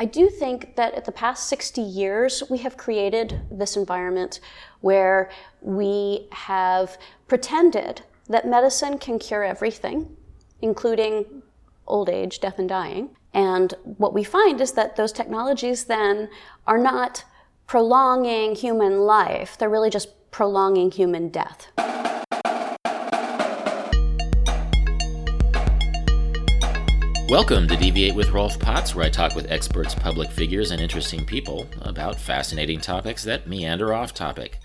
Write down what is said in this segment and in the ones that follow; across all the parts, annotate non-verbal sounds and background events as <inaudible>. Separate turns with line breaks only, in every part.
I do think that at the past 60 years, we have created this environment where we have pretended that medicine can cure everything, including old age, death, and dying. And what we find is that those technologies then are not prolonging human life, they're really just prolonging human death.
Welcome to Deviate with Rolf Potts, where I talk with experts, public figures, and interesting people about fascinating topics that meander off topic.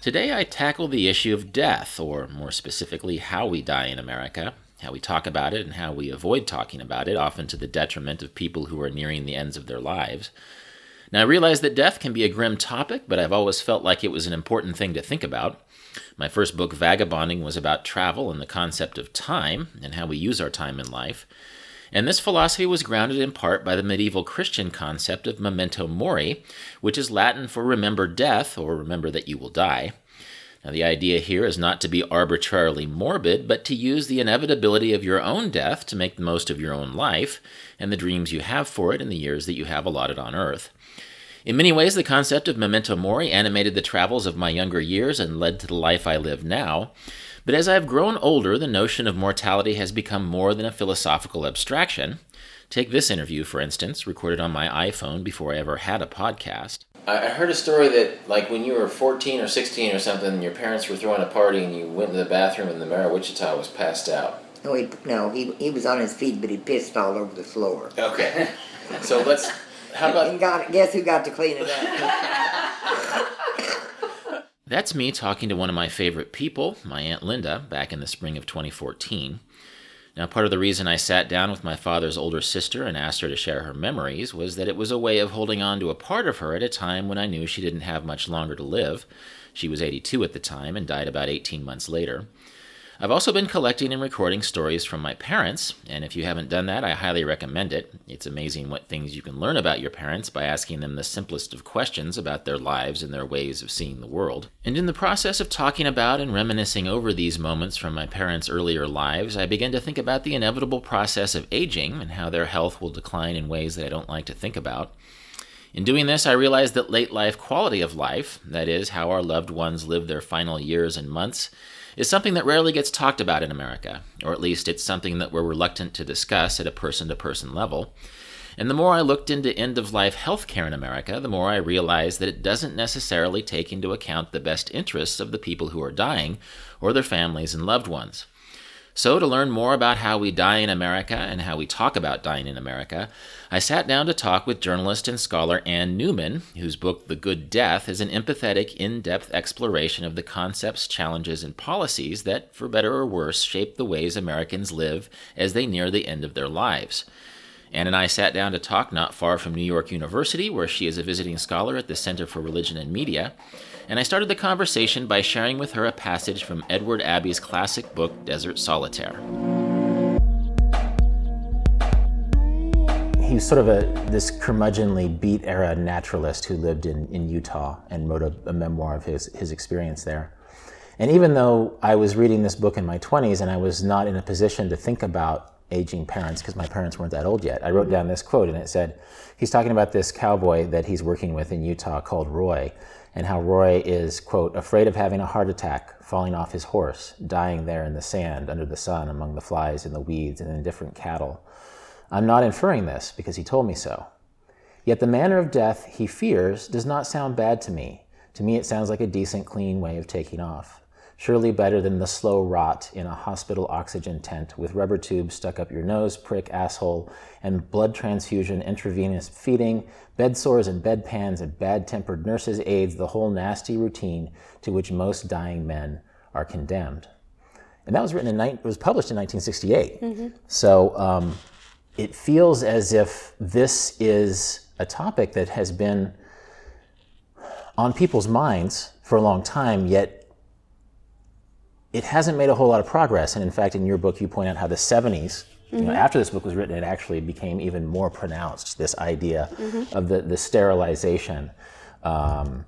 Today I tackle the issue of death, or more specifically, how we die in America, how we talk about it, and how we avoid talking about it, often to the detriment of people who are nearing the ends of their lives. Now, I realize that death can be a grim topic, but I've always felt like it was an important thing to think about. My first book, Vagabonding, was about travel and the concept of time and how we use our time in life. And this philosophy was grounded in part by the medieval Christian concept of memento mori, which is Latin for remember death or remember that you will die. Now, the idea here is not to be arbitrarily morbid, but to use the inevitability of your own death to make the most of your own life and the dreams you have for it in the years that you have allotted on earth. In many ways, the concept of memento mori animated the travels of my younger years and led to the life I live now. But as I have grown older, the notion of mortality has become more than a philosophical abstraction. Take this interview, for instance, recorded on my iPhone before I ever had a podcast. I heard a story that, like, when you were 14 or 16 or something, your parents were throwing a party and you went to the bathroom and the mayor of Wichita was passed out.
No, he, no, he, he was on his feet, but he pissed all over the floor.
Okay. So let's. How about.
And got, guess who got to clean it up? <laughs>
That's me talking to one of my favorite people, my Aunt Linda, back in the spring of 2014. Now, part of the reason I sat down with my father's older sister and asked her to share her memories was that it was a way of holding on to a part of her at a time when I knew she didn't have much longer to live. She was 82 at the time and died about 18 months later. I've also been collecting and recording stories from my parents, and if you haven't done that, I highly recommend it. It's amazing what things you can learn about your parents by asking them the simplest of questions about their lives and their ways of seeing the world. And in the process of talking about and reminiscing over these moments from my parents' earlier lives, I began to think about the inevitable process of aging and how their health will decline in ways that I don't like to think about. In doing this, I realized that late life quality of life, that is, how our loved ones live their final years and months, is something that rarely gets talked about in America, or at least it's something that we're reluctant to discuss at a person to person level. And the more I looked into end of life healthcare in America, the more I realized that it doesn't necessarily take into account the best interests of the people who are dying or their families and loved ones. So, to learn more about how we die in America and how we talk about dying in America, I sat down to talk with journalist and scholar Ann Neumann, whose book The Good Death is an empathetic, in depth exploration of the concepts, challenges, and policies that, for better or worse, shape the ways Americans live as they near the end of their lives. Ann and I sat down to talk not far from New York University, where she is a visiting scholar at the Center for Religion and Media and I started the conversation by sharing with her a passage from Edward Abbey's classic book, Desert Solitaire.
He was sort of a this curmudgeonly beat era naturalist who lived in, in Utah and wrote a, a memoir of his, his experience there. And even though I was reading this book in my 20s and I was not in a position to think about aging parents because my parents weren't that old yet. I wrote down this quote and it said, he's talking about this cowboy that he's working with in Utah called Roy and how Roy is, quote, afraid of having a heart attack, falling off his horse, dying there in the sand under the sun among the flies and the weeds and indifferent cattle. I'm not inferring this because he told me so. Yet the manner of death he fears does not sound bad to me. To me, it sounds like a decent, clean way of taking off surely better than the slow rot in a hospital oxygen tent with rubber tubes stuck up your nose, prick, asshole, and blood transfusion, intravenous feeding, bed sores and bedpans, and bad tempered nurses' aides, the whole nasty routine to which most dying men are condemned. And that was written in, it was published in 1968. Mm-hmm. So um, it feels as if this is a topic that has been on people's minds for a long time, yet it hasn't made a whole lot of progress. And in fact, in your book, you point out how the 70s, mm-hmm. you know, mm-hmm. after this book was written, it actually became even more pronounced. This idea mm-hmm. of the, the sterilization um,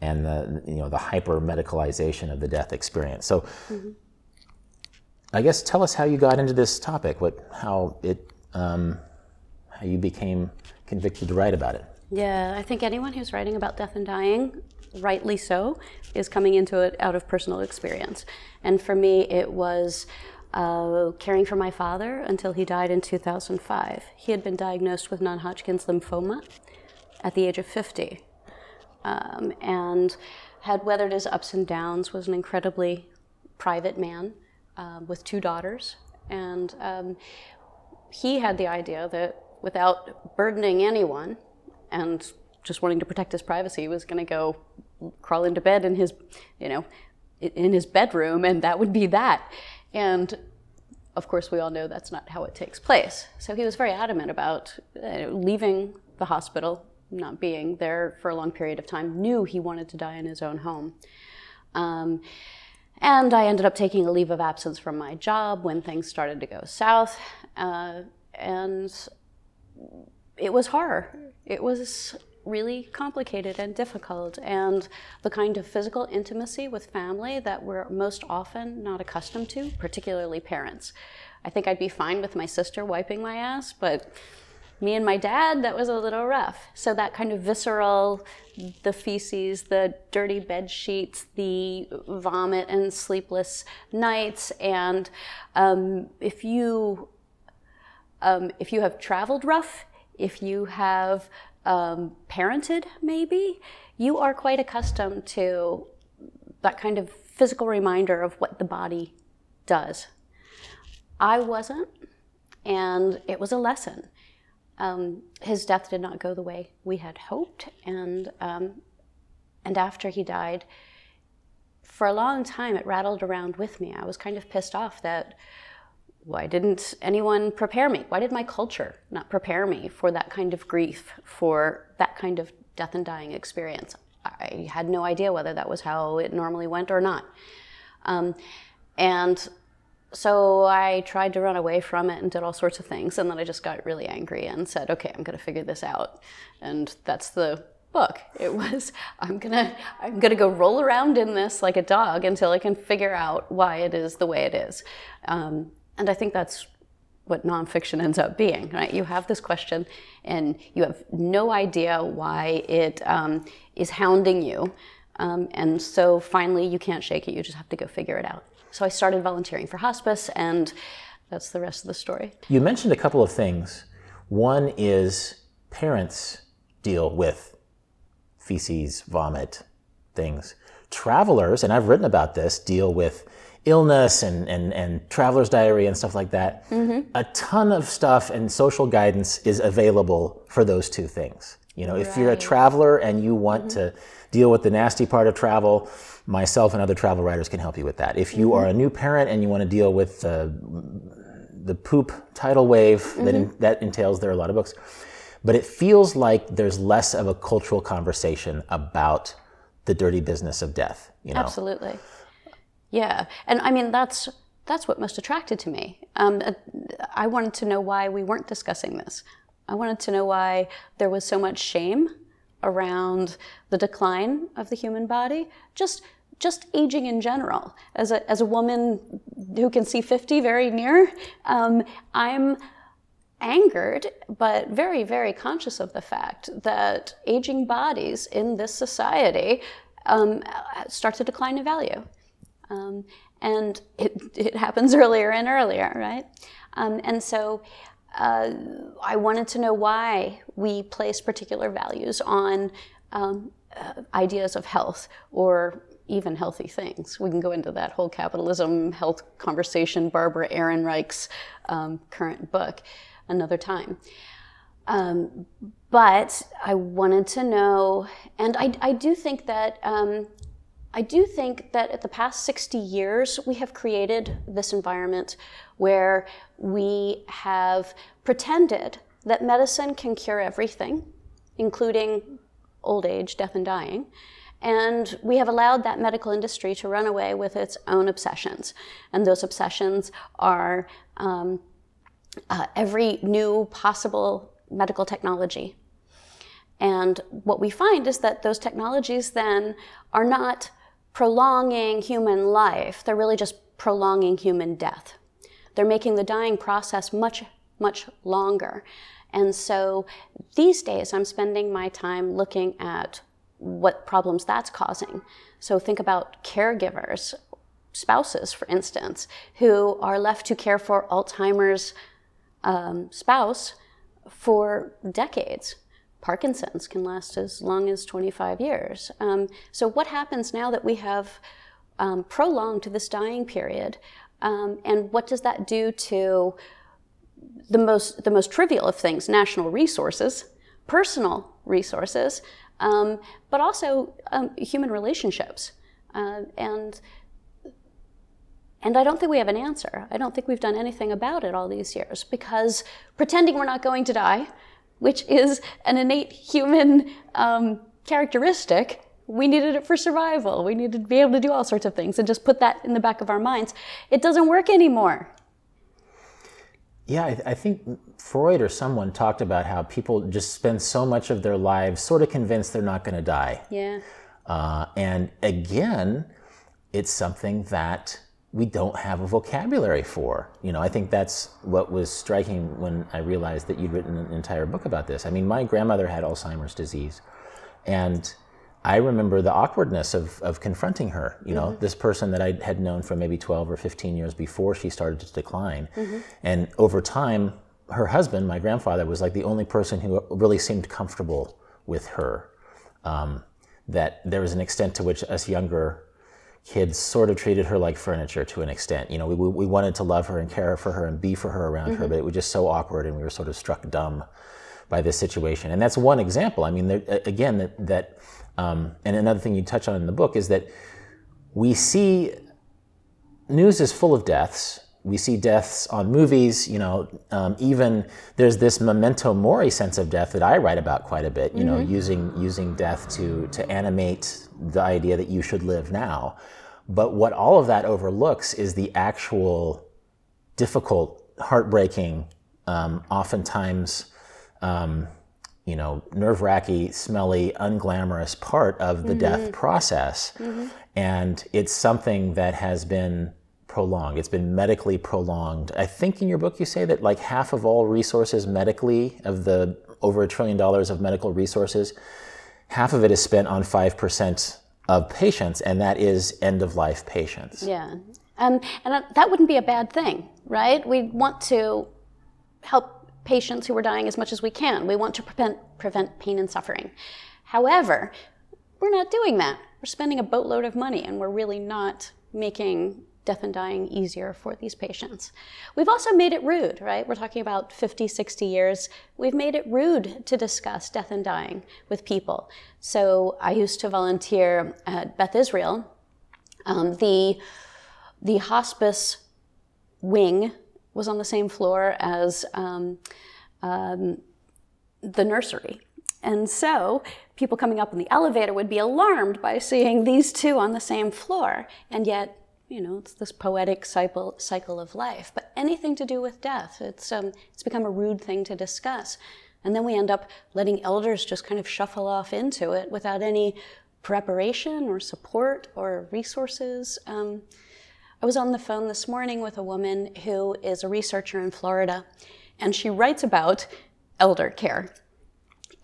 and the you know the hyper medicalization of the death experience. So, mm-hmm. I guess tell us how you got into this topic. What how it um, how you became
convicted to write about it.
Yeah, I think anyone who's writing about death and dying, rightly so, is coming into it out of personal experience. And for me, it was uh, caring for my father until he died in 2005. He had been diagnosed with non Hodgkin's lymphoma at the age of 50 um, and had weathered his ups and downs, was an incredibly private man uh, with two daughters. And um, he had the idea that without burdening anyone and just wanting to protect his privacy, he was going to go crawl into bed in his, you know, in his bedroom, and that would be that. And of course, we all know that's not how it takes place. So he was very adamant about uh, leaving the hospital, not being there for a long period of time, knew he wanted to die in his own home. Um, and I ended up taking a leave of absence from my job when things started to go south. Uh, and it was horror. It was really complicated and difficult, and the kind of physical intimacy with family that we're most often not accustomed to, particularly parents. I think I'd be fine with my sister wiping my ass, but me and my dad, that was a little rough. So that kind of visceral, the feces, the dirty bed sheets, the vomit and sleepless nights, and um, if you um, if you have traveled rough, if you have um, parented, maybe, you are quite accustomed to that kind of physical reminder of what the body does. I wasn't, and it was a lesson. Um, his death did not go the way we had hoped, and um, and after he died, for a long time it rattled around with me. I was kind of pissed off that why didn't anyone prepare me? Why did my culture not prepare me for that kind of grief, for that kind of death and dying experience? I had no idea whether that was how it normally went or not. Um, and so I tried to run away from it and did all sorts of things. And then I just got really angry and said, okay, I'm going to figure this out. And that's the book. It was, <laughs> I'm going to, I'm going to go roll around in this like a dog until I can figure out why it is the way it is. Um, and I think that's what nonfiction ends up being, right? You have this question and you have no idea why it um, is hounding you. Um, and so finally, you can't shake it, you just have to go figure it out. So I started volunteering for hospice, and that's the rest of the story.
You mentioned a couple of things. One is parents deal with feces, vomit, things. Travelers, and I've written about this, deal with illness and, and, and traveler's diarrhea and stuff like that, mm-hmm. a ton of stuff and social guidance is available for those two things. You know, right. if you're a traveler and you want mm-hmm. to deal with the nasty part of travel, myself and other travel writers can help you with that. If you mm-hmm. are a new parent and you want to deal with uh, the poop tidal wave that, in, mm-hmm. that entails, there are a lot of books. But it feels like there's less of a cultural conversation about the dirty business of death. You know?
Absolutely. Yeah, and I mean that's that's what most attracted to me. Um, uh, I wanted to know why we weren't discussing this. I wanted to know why there was so much shame around the decline of the human body, just just aging in general. As a as a woman who can see fifty very near, um, I'm angered, but very very conscious of the fact that aging bodies in this society um, start to decline in value. Um, and it, it happens <laughs> earlier and earlier, right? Um, and so uh, I wanted to know why we place particular values on um, uh, ideas of health or even healthy things. We can go into that whole capitalism health conversation, Barbara Ehrenreich's um, current book, another time. Um, but I wanted to know, and I, I do think that um, I do think that at the past 60 years, we have created this environment where we have pretended that medicine can cure everything, including old age, death, and dying. And we have allowed that medical industry to run away with its own obsessions. And those obsessions are um, uh, every new possible medical technology. And what we find is that those technologies then are not prolonging human life, they're really just prolonging human death. They're making the dying process much, much longer. And so these days, I'm spending my time looking at what problems that's causing. So think about caregivers, spouses, for instance, who are left to care for Alzheimer's um, spouse for decades. Parkinson's can last as long as 25 years. Um, so, what happens now that we have um, prolonged this dying period? Um, and what does that do to the most, the most trivial of things national resources, personal resources, um, but also um, human relationships? Uh, and and I don't think we have an answer. I don't think we've done anything about it all these years because pretending we're not going to die, which is an innate human um, characteristic, we needed it for survival. We needed to be able to do all sorts of things and just put that in the back of our minds. It doesn't work anymore.
Yeah, I, I, think Freud or someone talked about how people just spend so much of their lives sort of convinced they're not going to die.
Yeah.
Uh, and again, it's something that we don't have a vocabulary for. You know, I think that's what was striking when I realized that you'd written an entire book about this. I mean, my grandmother had Alzheimer's disease, and I remember the awkwardness of, of confronting her. You know, mm-hmm. this person that I had known for maybe 12 or 15 years before she started to decline. Mm-hmm. And over time, her husband, my grandfather, was like the only person who really seemed comfortable with her. Um, that there was an extent to which us younger kids sort of treated her like furniture to an extent. You know, we, we wanted to love her and care for her and be for her around mm-hmm. her, but it was just so awkward and we were sort of struck dumb by this situation. And that's one example. I mean, there, again, that, that um, and another thing you touch on in the book is that we see news is full of deaths. We see deaths on movies, you know, um, even there's this memento mori sense of death that I write about quite a bit, you mm-hmm. know, using, using death to, to animate the idea that you should live now. But what all of that overlooks is the actual difficult, heartbreaking, um, oftentimes, um, you know, nerve wracking, smelly, unglamorous part of the mm-hmm. death process. Mm-hmm. And it's something that has been prolonged. It's been medically prolonged. I think in your book you say that like half of all resources medically, of the over a trillion dollars of medical resources, half of it is spent on 5% of patients, and that is end of life patients.
Yeah. Um, and that wouldn't be a bad thing, right? We want to help patients who are dying as much as we can. We want to prevent, prevent pain and suffering. However, we're not doing that. We're spending a boatload of money, and we're really not making death and dying easier for these patients. We've also made it rude, right? We're talking about 50, 60 years. We've made it rude to discuss death and dying with people. So I used to volunteer at Beth Israel. Um, the, the hospice wing was on the same floor as um, um, the nursery. And so people coming up in the elevator would be alarmed by seeing these two on the same floor. And yet you know, it's this poetic cycle, cycle of life. But anything to do with death, it's, um, it's become a rude thing to discuss. And then we end up letting elders just kind of shuffle off into it without any preparation or support or resources. Um, I was on the phone this morning with a woman who is a researcher in Florida, and she writes about elder care.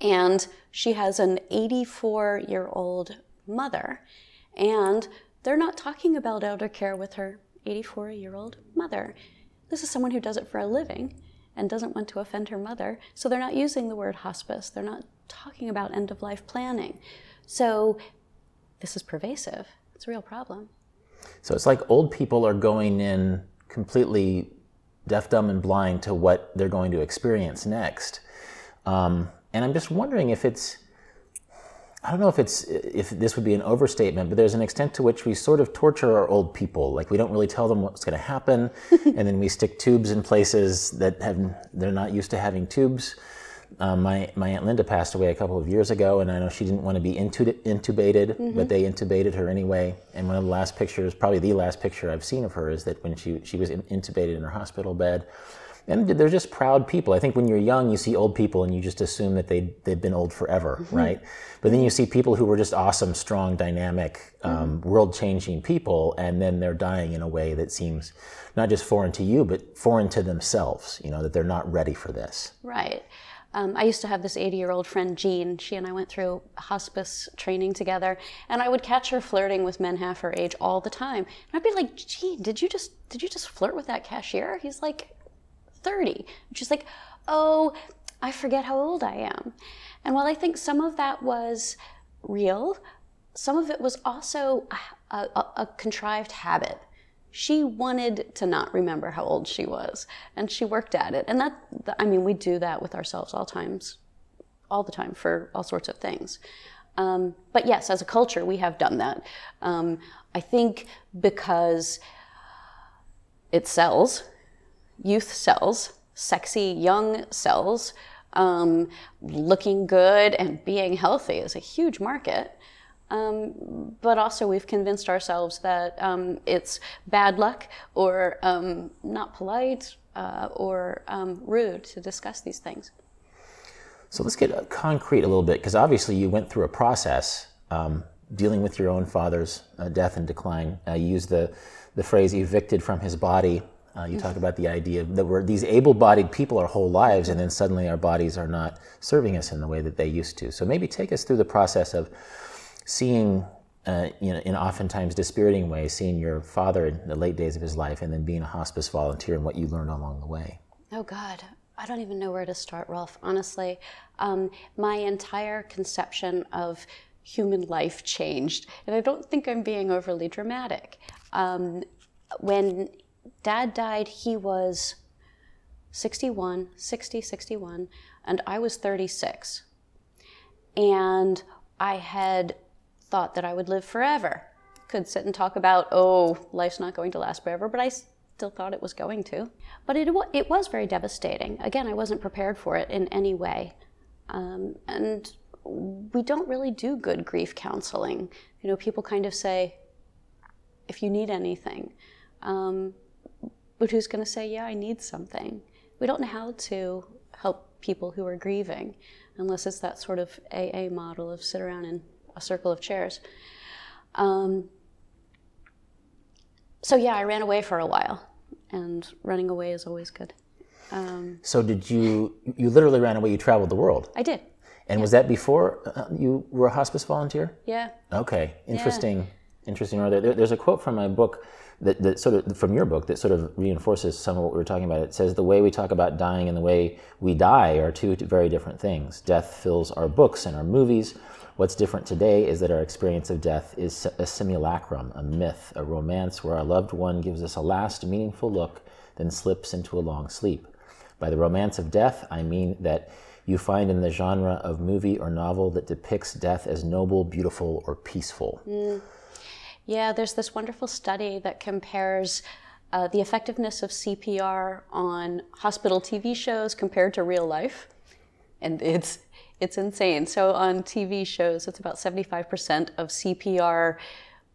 And she has an 84 year old mother, and they're not talking about elder care with her 84 year old mother. This is someone who does it for a living and doesn't want to offend her mother, so they're not using the word hospice. They're not talking about end of life planning. So this is pervasive. It's a real problem.
So it's like old people are going in completely deaf, dumb, and blind to what they're going to experience next. Um, and I'm just wondering if it's I don't know if it's if this would be an overstatement, but there's an extent to which we sort of torture our old people. Like we don't really tell them what's going to happen, <laughs> and then we stick tubes in places that have they're not used to having tubes. Um, my my aunt Linda passed away a couple of years ago, and I know she didn't want to be intubated, mm-hmm. but they intubated her anyway. And one of the last pictures, probably the last picture I've seen of her, is that when she she was intubated in her hospital bed and they're just proud people. I think when you're young, you see old people and you just assume that they they've been old forever, mm-hmm. right? But then you see people who were just awesome, strong, dynamic, um, mm-hmm. world-changing people, and then they're dying in a way that seems not just foreign to you, but foreign to themselves. You know that they're not ready for this.
Right. Um, I used to have this 80 year old friend, Jean. She and I went through hospice training together, and I would catch her flirting with men half her age all the time. And I'd be like, Jean, did you just did you just flirt with that cashier? He's like 30. And she's like, oh, I forget how old I am. And while I think some of that was real, some of it was also a, a, a contrived habit she wanted to not remember how old she was and she worked at it and that i mean we do that with ourselves all times all the time for all sorts of things um, but yes as a culture we have done that um, i think because it sells youth sells, sexy young sells, um, looking good and being healthy is a huge market um, but also, we've convinced ourselves that um, it's bad luck or um, not polite uh, or um, rude to discuss these things.
So let's get concrete a little bit, because obviously you went through a process um, dealing with your own father's uh, death and decline. Uh, you used the, the phrase evicted from his body. Uh, you talk about the idea that we're these able-bodied people our whole lives, and then suddenly our bodies are not serving us in the way that they used to. So maybe take us through the process of seeing, uh, you know, in oftentimes dispiriting ways, seeing your father in the late days of his life and then being a hospice volunteer and what you learned along the way?
Oh, God. I don't even know where to start, Rolf, honestly. Um, my entire conception of human life changed, and I don't think I'm being overly dramatic. Um, when dad died, he was 61, 60, 61, and I was 36. And I had thought that I would live forever. Could sit and talk about, oh, life's not going to last forever, but I still thought it was going to. But it, it was very devastating. Again, I wasn't prepared for it in any way. Um, and we don't really do good grief counseling. You know, people kind of say, if you need anything. Um, but who's going to say, yeah, I need something? We don't know how to help people who are grieving unless it's that sort of AA model of sit around in a circle of chairs. Um, so yeah, I ran away for a while, and running away is always good. Um,
so did you? You literally ran away. You traveled the world.
I did.
And yeah. was that before uh, you were a hospice volunteer?
Yeah.
Okay. Interesting. Yeah. Interesting. There, there's a quote from my book that, that sort of from your book that sort of reinforces some of what we were talking about. It says the way we talk about dying and the way we die are two very different things. Death fills our books and our movies. What's different today is that our experience of death is a simulacrum, a myth, a romance where our loved one gives us a last meaningful look, then slips into a long sleep. By the romance of death, I mean that you find in the genre of movie or novel that depicts death as noble, beautiful, or peaceful. Mm.
Yeah, there's this wonderful study that compares uh, the effectiveness of CPR on hospital TV shows compared to real life, and it's it's insane. So on TV shows, it's about 75% of CPR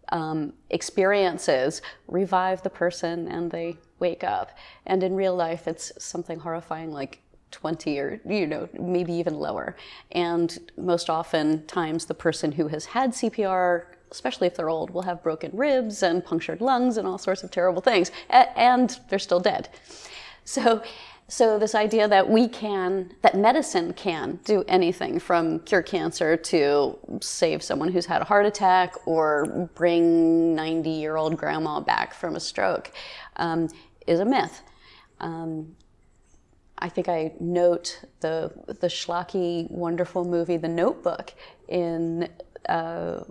um, experiences revive the person and they wake up, and in real life, it's something horrifying like 20 or you know maybe even lower. And most often times the person who has had cpr especially if they're old, will have broken ribs and punctured lungs and all sorts of terrible things, and they're still dead. So, so this idea that we can, that medicine can do anything from cure cancer to save someone who's had a heart attack or bring 90 year old grandma back from a stroke um, is a myth. Um, I think I note the the schlocky, wonderful movie, The Notebook, in uh,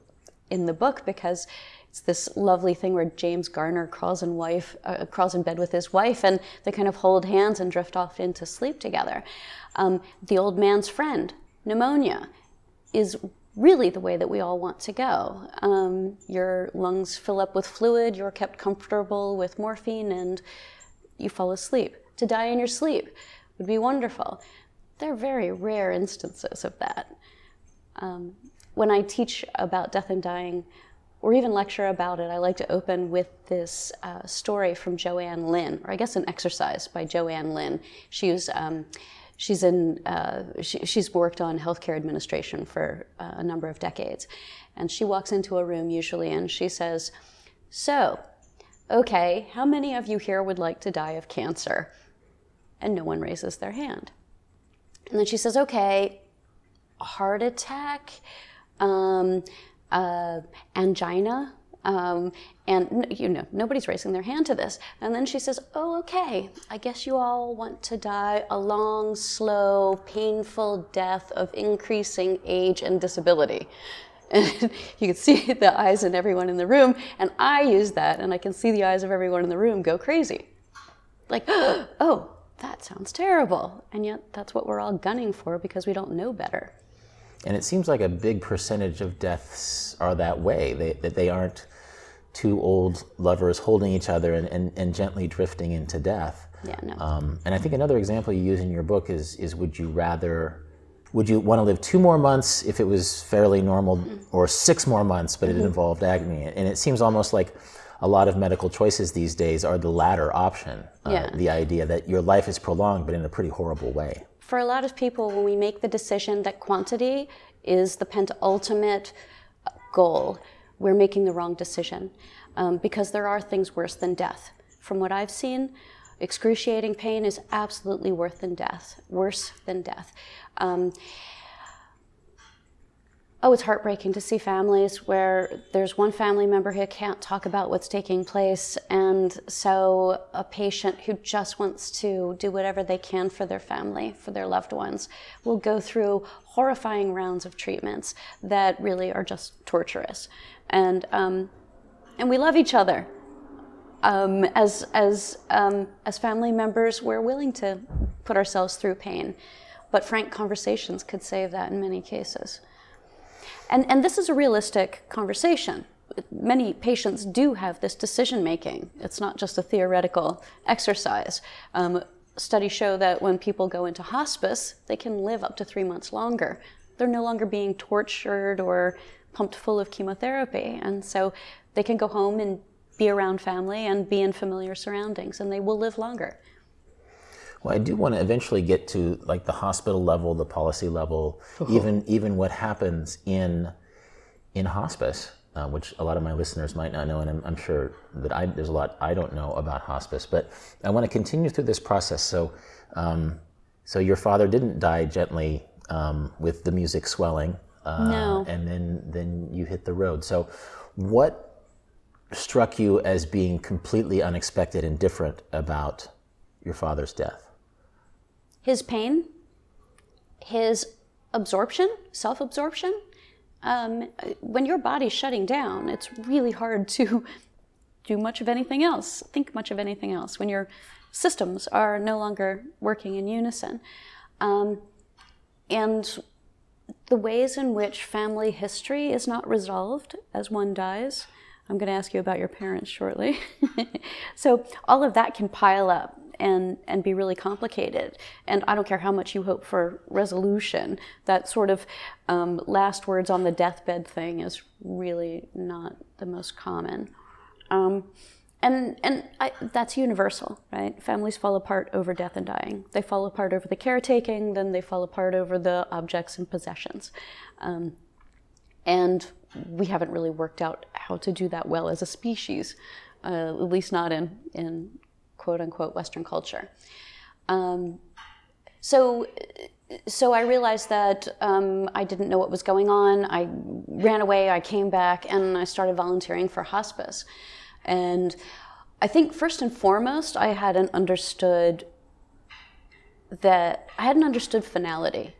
in the book because it's this lovely thing where James Garner crawls in wife uh, crawls in bed with his wife, and they kind of hold hands and drift off into sleep together. Um, the old man's friend, pneumonia, is really the way that we all want to go. Um, your lungs fill up with fluid, you're kept comfortable with morphine, and you fall asleep. To die in your sleep would be wonderful. There are very rare instances of that. Um, when I teach about death and dying, or even lecture about it, I like to open with this uh, story from Joanne Lynn, or I guess an exercise by Joanne Lynn. She's um, she's in uh, she, she's worked on healthcare administration for uh, a number of decades, and she walks into a room usually and she says, "So, okay, how many of you here would like to die of cancer?" And no one raises their hand. And then she says, okay, heart attack, um, uh, angina, um, and you know nobody's raising their hand to this. And then she says, "Oh, okay. I guess you all want to die a long, slow, painful death of increasing age and disability." And <laughs> you can see the eyes in everyone in the room, and I use that, and I can see the eyes of everyone in the room go crazy. Like, <gasps> oh, that sounds terrible. And yet, that's what we're all gunning for because we don't know better.
And it seems like a big percentage of deaths are that way, they, that they aren't two old lovers holding each other and, and, and gently drifting into death.
Yeah, no.
Um, and I think another example you use in your book is, is would you rather, would you want to live two more months if it was fairly normal, or six more months but it involved agony? And it seems almost like a lot of medical choices these days are the latter option. Uh,
Yeah.
The idea that your life is prolonged but in a pretty horrible way.
For a lot of people, when we make the decision that quantity is the penultimate goal, we're making the wrong decision um, because there are things worse than death. From what I've seen, excruciating pain is absolutely worse than death. Worse than death. Um, Oh, it's heartbreaking to see families where there's one family member who can't talk about what's taking place, and so a patient who just wants to do whatever they can for their family, for their loved ones, will go through horrifying rounds of treatments that really are just torturous. And, um, and we love each other. Um, as, as, um, as family members, we're willing to put ourselves through pain, but frank conversations could save that in many cases. And, and this is a realistic conversation. Many patients do have this decision making. It's not just a theoretical exercise. Um, studies show that when people go into hospice, they can live up to three months longer. They're no longer being tortured or pumped full of chemotherapy. And so they can go home and be around family and be in familiar surroundings, and they will live longer.
Well, I do want to eventually get to like the hospital level, the policy level, even even what happens in in hospice, uh, which a lot of my listeners might not know, and I'm, I'm sure that I, there's a lot I don't know about hospice. But I want to continue through this process. So, um, so your father didn't die gently um, with the music swelling, uh,
No.
and then then you hit the road. So, what struck you as being completely unexpected and different about your father's death?
His pain, his absorption, self absorption. Um, when your body's shutting down, it's really hard to do much of anything else, think much of anything else, when your systems are no longer working in unison. Um, and the ways in which family history is not resolved as one dies. I'm going to ask you about your parents shortly. <laughs> so, all of that can pile up and, and be really complicated. And I don't care how much you hope for resolution, that sort of um, last words on the deathbed thing is really not the most common. Um, and and I, that's universal, right? Families fall apart over death and dying. They fall apart over the caretaking, then they fall apart over the objects and possessions. Um, and we haven't really worked out how to do that well as a species, uh, at least not in, in quote unquote Western culture. Um, so, so I realized that um, I didn't know what was going on. I ran away, I came back, and I started volunteering for hospice. And I think first and foremost, I hadn't understood that I hadn't understood finality.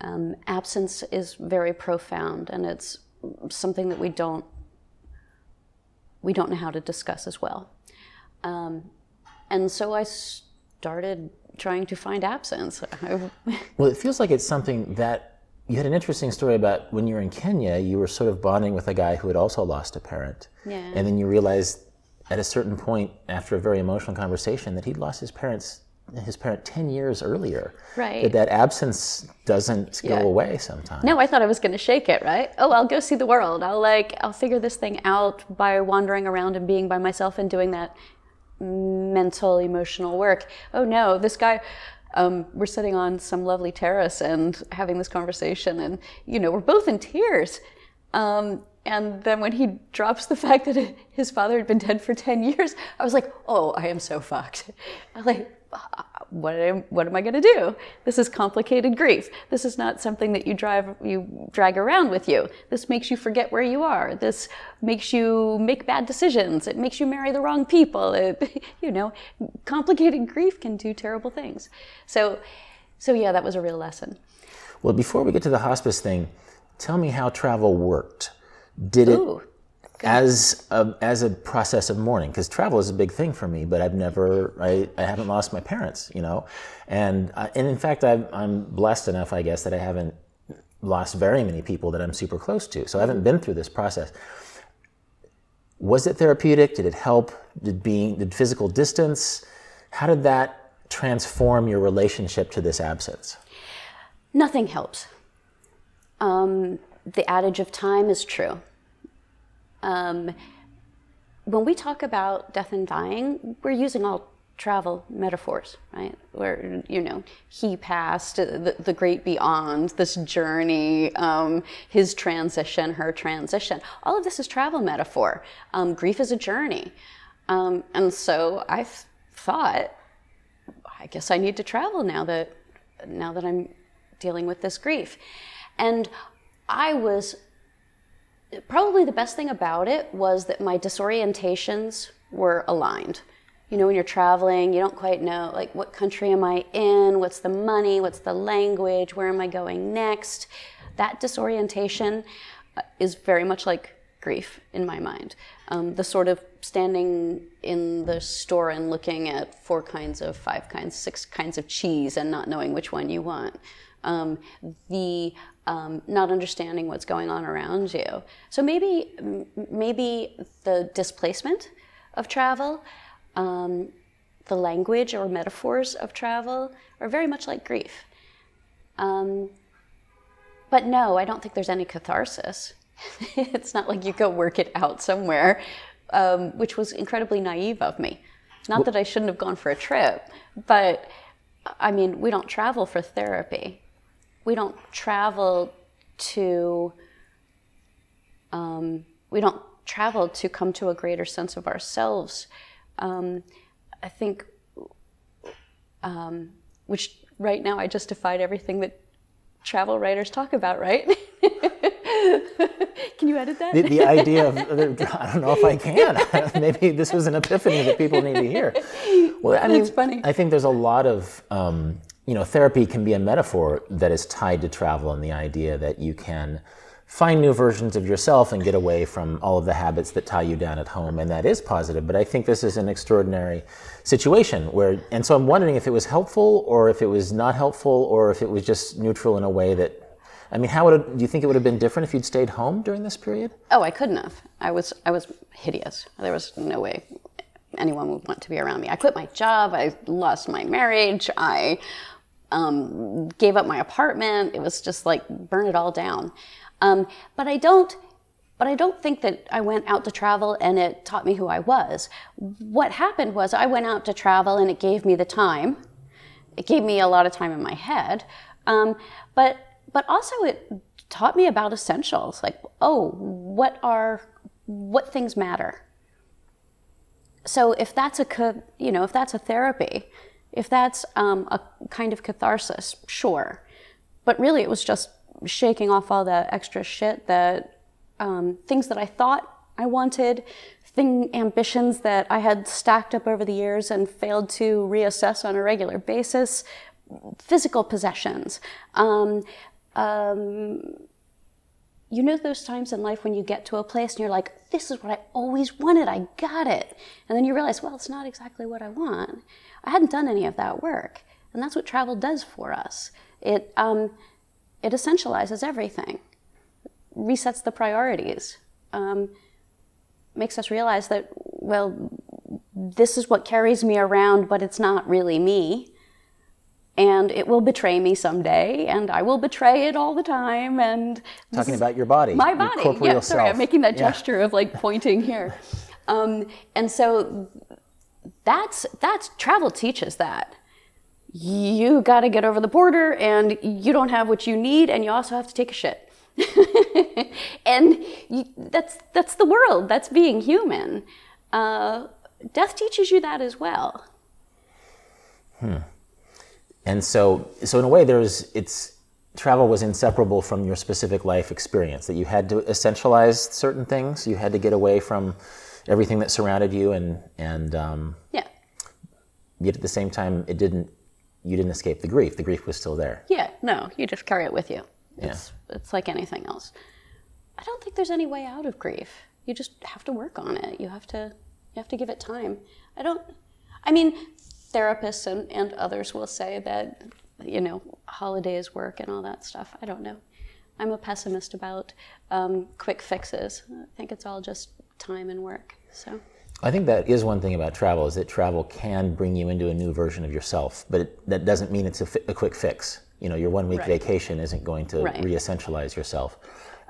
Um, absence is very profound, and it's something that we don't we don't know how to discuss as well. Um, and so I started trying to find absence. <laughs>
Well, it feels like it's something that you had an interesting story about when you were in Kenya. You were sort of bonding with a guy who had also lost a parent,
Yeah.
and then you realized at a certain point after a very emotional conversation that he'd lost his parents his parent 10 years earlier
Right.
that that absence doesn't go
Yeah.
away sometimes
No, I thought I was going to shake it, right? Oh, I'll go see the world. I'll like I'll figure this thing out by wandering around and being by myself and doing that mental emotional work. Oh no, this guy um, we're sitting on some lovely terrace and having this conversation and you know, we're both in tears. Um, and then when he drops the <laughs> fact that his father had been dead for 10 years, I was like, oh, I am so fucked. I'm <laughs> like, what am, what am I going to do? This is complicated grief. This is not something that you drive you drag around with you. This makes you forget where you are. This makes you make bad decisions. It makes you marry the wrong people. It, <laughs> you know, complicated grief can do terrible things. So, so yeah, that was a real lesson.
Well, before we get to the hospice thing, tell me how travel worked. Did it
Ooh
as a, as a process of mourning because travel is a big thing for me but i've never i, I haven't lost my parents you know? And uh, and in fact i i'm blessed enough i guess that i haven't lost very many people that i'm super close to so i haven't been through this process. Was it therapeutic? Did it help? Did being did physical distance how did that transform your relationship to this absence?
Nothing helps. Um, the adage of time is true um, when we talk about death and dying, we're using all travel metaphors, right? Where, you know, he passed, the, the great beyond, this journey, um, his transition, her transition. All of this is travel metaphor. Um, grief is a journey. Um, and so I thought, I guess I need to travel now that, now that I'm dealing with this grief. And I was probably the best thing about it was that my disorientations were aligned. You know, when you're traveling, you don't quite know, like, what country am I in? What's the money? What's the language? Where am I going next? That disorientation uh, is very much like grief in my mind. Um, the sort of standing in the store and looking at four kinds of, five kinds, six kinds of cheese and not knowing which one you want. Um, the um, not understanding what's going on around you. So maybe maybe the displacement of travel, um, the language or metaphors of travel are very much like grief. Um, but no, I don't think there's any catharsis. <laughs> it's not like you go work it out somewhere, um, which was incredibly naive of me. Not that I shouldn't have gone for a trip, but I mean, we don't travel for therapy we don't travel to um, we don't travel to come to a greater sense of ourselves. Um, I think, um, which right now I justified everything that travel writers talk about, right? <laughs> can you edit that?
The, the idea of, <laughs> I don't know if I can. <laughs> Maybe this was an epiphany that people need to hear.
Well, I mean, That's funny.
I think there's a lot of um, you know, therapy can be a metaphor that is tied to travel and the idea that you can find new versions of yourself and get away from all of the habits that tie you down at home. And that is positive. But I think this is an extraordinary situation where, and so I'm wondering if it was helpful or if it was not helpful or if it was just neutral in a way that. I mean, how would it, do you think it would have been different if you'd stayed home during this period?
Oh, I couldn't have. I was I was hideous. There was no way anyone would want to be around me. I quit my job. I lost my marriage. I um, gave up my apartment. It was just like burn it all down. Um, but I don't. But I don't think that I went out to travel and it taught me who I was. What happened was I went out to travel and it gave me the time. It gave me a lot of time in my head. Um, but but also it taught me about essentials like oh what are what things matter so if that's a you know if that's a therapy if that's um, a kind of catharsis, sure. But really, it was just shaking off all the extra shit that um, things that I thought I wanted, thing ambitions that I had stacked up over the years and failed to reassess on a regular basis, physical possessions. Um, um, you know those times in life when you get to a place and you're like, this is what I always wanted, I got it. And then you realize, well, it's not exactly what I want. I hadn't done any of that work. And that's what travel does for us. It, um, it essentializes everything, resets the priorities, um, makes us realize that, well, this is what carries me around, but it's not really me. And it will betray me someday, and I will betray it all the time. And
talking about your body,
my body. yeah,
sorry,
self. I'm making that gesture yeah. of like pointing here. <laughs> Um, and so that's that's travel teaches that you got to get over the border and you don't have what you need and you also have to take a shit <laughs> and you, that's that's the world that's being human uh, death teaches you that as well Hmm.
And so, so in a way, there's it's travel was inseparable from your specific life experience. That you had to essentialize certain things. You had to get away from everything that surrounded you, and and um,
Yeah.
yet at the same time, it didn't. You didn't escape the grief. The grief was still there.
Yeah, no, you just carry it with you. It's it's like anything else. I don't think there's any way out of grief. You just have to work on it. You have to you have to give it time. I don't I mean, therapists and, and others will say that, you know, holidays work and all that stuff. I don't know. I'm a pessimist about um, quick fixes. I think it's all just time and work. So
I think that is one thing about travel is that travel can bring you into a new version of yourself, but it, that doesn't mean it's a, fi- a quick fix. You know, your one week
Right.
vacation isn't going to
Right.
re-essentialize yourself,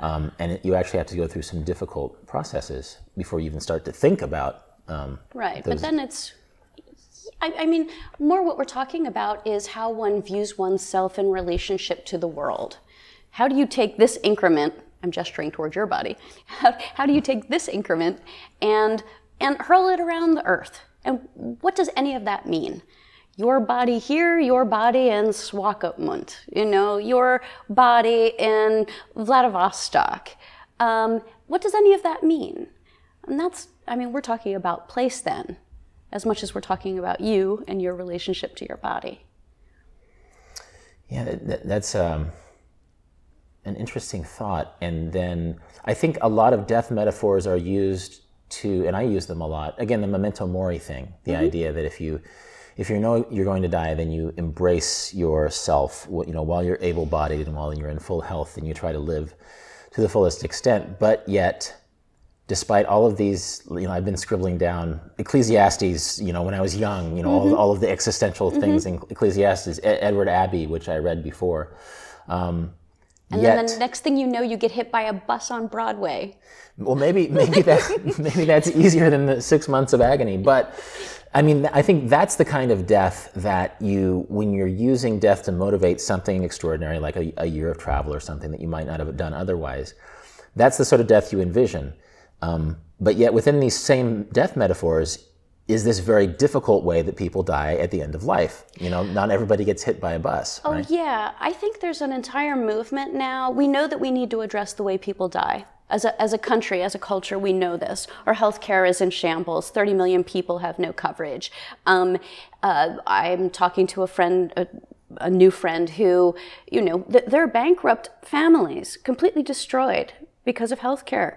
um, and it, you actually have to go through some difficult processes before you even start to think about. Um,
Right,
those-
but then it's, I, I mean, more what we're talking about is how one views oneself in relationship to the world. How do you take this increment? I'm gesturing towards your body. How, how do you take this increment and and hurl it around the earth? And what does any of that mean? Your body here, your body in Swakopmund, you know, your body in Vladivostok. Um, what does any of that mean? And that's, I mean, we're talking about place then, as much as we're talking about you and your relationship to your body.
Yeah, that, that- that's um, an interesting thought. And then I think a lot of death metaphors are used to, and I use them a lot. Again, the memento mori thing, the mm-hmm. idea that if you if you know you're going to die, then you embrace yourself. You know, while you're able-bodied and while you're in full health, and you try to live to the fullest extent. But yet, despite all of these, you know, I've been scribbling down Ecclesiastes, you know, when I was young, you know, all, mm-hmm. all of the existential things mm-hmm. in Ecclesiastes, Edward Abbey, which I read before. Um,
And
yet,
then the next thing you know, you get hit by a bus on Broadway.
well, maybe <laughs> maybe that maybe that's easier than the six months of agony. But I mean, I think that's the kind of death that you, when you're using death to motivate something extraordinary, like a, a year of travel or something that you might not have done otherwise, that's the sort of death you envision. Um, but yet, within these same death metaphors, is this very difficult way that people die at the end of life? You know, not everybody gets hit by a bus.
Oh,
right?
yeah. I think there's an entire movement now. We know that we need to address the way people die. As a, as a country, as a culture, we know this. Our healthcare is in shambles. 30 million people have no coverage. Um, uh, I'm talking to a friend, a, a new friend who, you know, th- they're bankrupt families, completely destroyed because of healthcare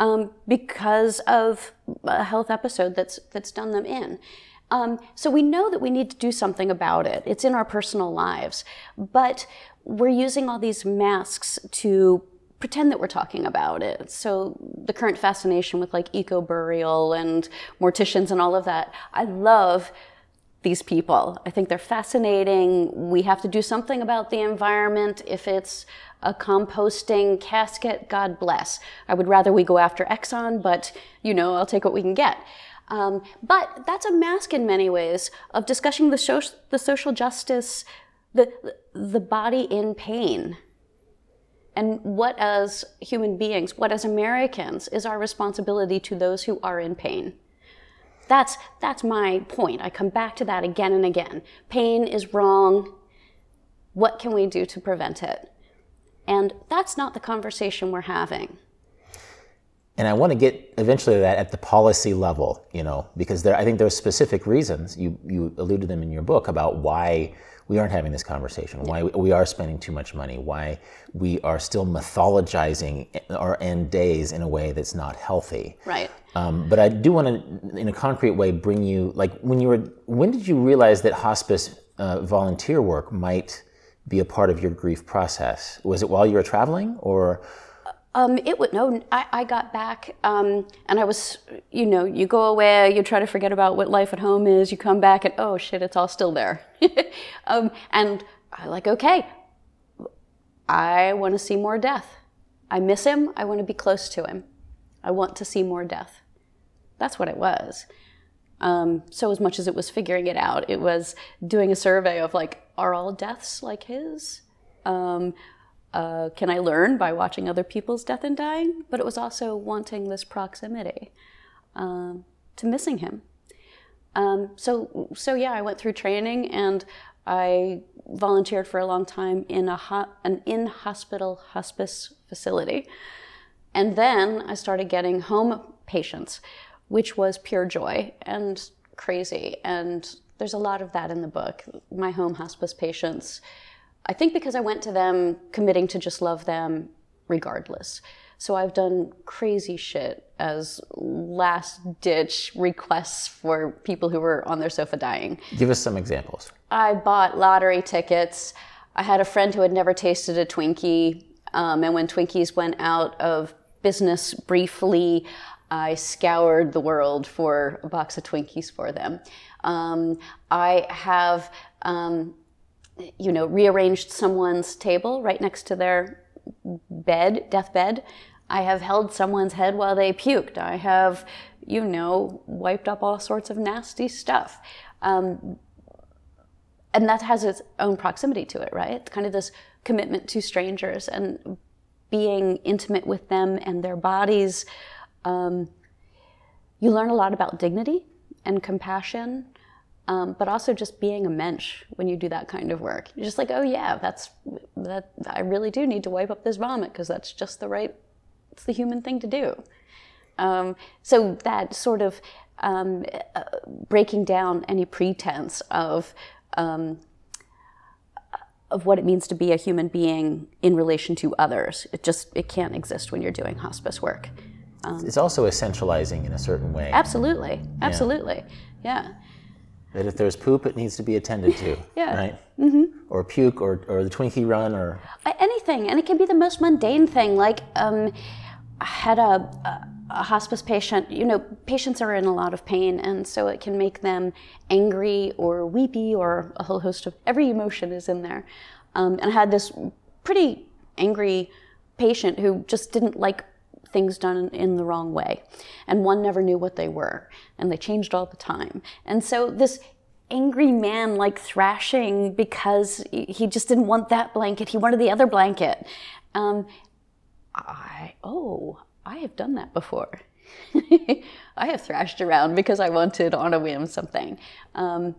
um, because of a health episode that's that's done them in. Um, so we know that we need to do something about it. It's in our personal lives, but we're using all these masks to pretend that we're talking about it. So the current fascination with like eco burial and morticians and all of that, I love these people. I think they're fascinating. We have to do something about the environment. If it's a composting casket, God bless. I would rather we go after Exxon, but you know, I'll take what we can get. Um, but that's a mask in many ways of discussing the, social, the social justice, the, the body in pain. And what, as human beings, what, as Americans, is our responsibility to those who are in pain? That's, that's my point. I come back to that again and again. Pain is wrong. What can we do to prevent it? And that's not the conversation we're having.
And I want to get eventually to that at the policy level, you know, because there, I think there's specific reasons you you allude to them in your book about why we aren't having this conversation, why we, we are spending too much money, why we are still mythologizing our end days in a way that's not healthy.
Right.
Um, but I do want to, in a concrete way, bring you like when you were. When did you realize that hospice uh, volunteer work might be a part of your grief process? Was it while you were traveling, or
Um, it would no. I, I got back, um, and I was, you know, you go away, you try to forget about what life at home is. You come back, and oh shit, it's all still there. <laughs> um, and I like, okay, I want to see more death. I miss him. I want to be close to him. I want to see more death. That's what it was. Um, so as much as it was figuring it out, it was doing a survey of like, are all deaths like his? Um, uh, can I learn by watching other people's death and dying? But it was also wanting this proximity um, to missing him. Um, so, so yeah, I went through training and I volunteered for a long time in a ho- an in-hospital hospice facility. And then I started getting home patients, which was pure joy and crazy. And there's a lot of that in the book. My home hospice patients, I think because I went to them committing to just love them regardless. So I've done crazy shit as last ditch requests for people who were on their sofa dying.
Give us some examples.
I bought lottery tickets. I had a friend who had never tasted a Twinkie. Um, and when Twinkies went out of business briefly, I scoured the world for a box of Twinkies for them. Um, I have, um, you know, rearranged someone's table right next to their bed, deathbed. I have held someone's head while they puked. I have, you know, wiped up all sorts of nasty stuff. Um, and that has its own proximity to it, right? It's kind of this commitment to strangers and being intimate with them and their bodies. Um, you learn a lot about dignity and compassion, um, but also just being a mensch when you do that kind of work. You're just like, oh yeah, that's that. I really do need to wipe up this vomit because that's just the right. It's the human thing to do. Um, so that sort of um, uh, breaking down any pretense of um, of what it means to be a human being in relation to others. It just it can't exist when you're doing hospice work.
Um, it's also essentializing in a certain way.
Absolutely, absolutely, yeah. yeah.
That if there's poop, it needs to be attended to. <laughs>
yeah.
Right. Mm-hmm. Or puke, or or the Twinkie run, or
anything, and it can be the most mundane thing. Like um, I had a, a a hospice patient, you know, patients are in a lot of pain, and so it can make them angry or weepy or a whole host of every emotion is in there. Um, and I had this pretty angry patient who just didn't like things done in the wrong way, and one never knew what they were, and they changed all the time. And so this angry man like thrashing because he just didn't want that blanket, he wanted the other blanket. Um, I, oh, I have done that before. <laughs> I have thrashed around because I wanted on a whim something. Um,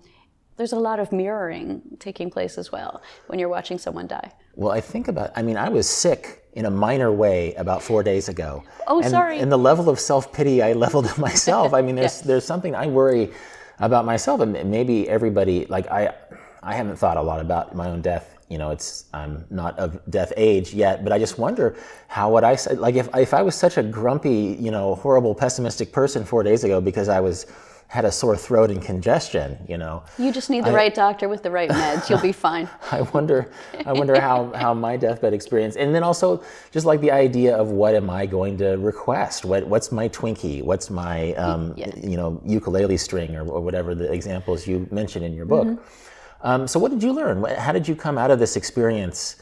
there's a lot of mirroring taking place as well when you're watching someone die.
Well, I think about, I mean, I was sick in a minor way about four days ago.
Oh,
and,
sorry.
And the level of self pity I <laughs> leveled at myself. I mean, there's, <laughs> yes. there's something I worry about myself, and maybe everybody, like, I, I haven't thought a lot about my own death you know, it's I'm not of death age yet, but I just wonder how would I like if if I was such a grumpy, you know, horrible, pessimistic person four days ago because I was had a sore throat and congestion, you know.
You just need the I, right doctor with the right meds. You'll be fine. <laughs>
I wonder, I wonder how, how my deathbed experience, and then also just like the idea of what am I going to request? What what's my Twinkie? What's my um, yeah. you know ukulele string or, or, whatever the examples you mentioned in your book. Mm-hmm. Um, so, what did you learn? How did you come out of this experience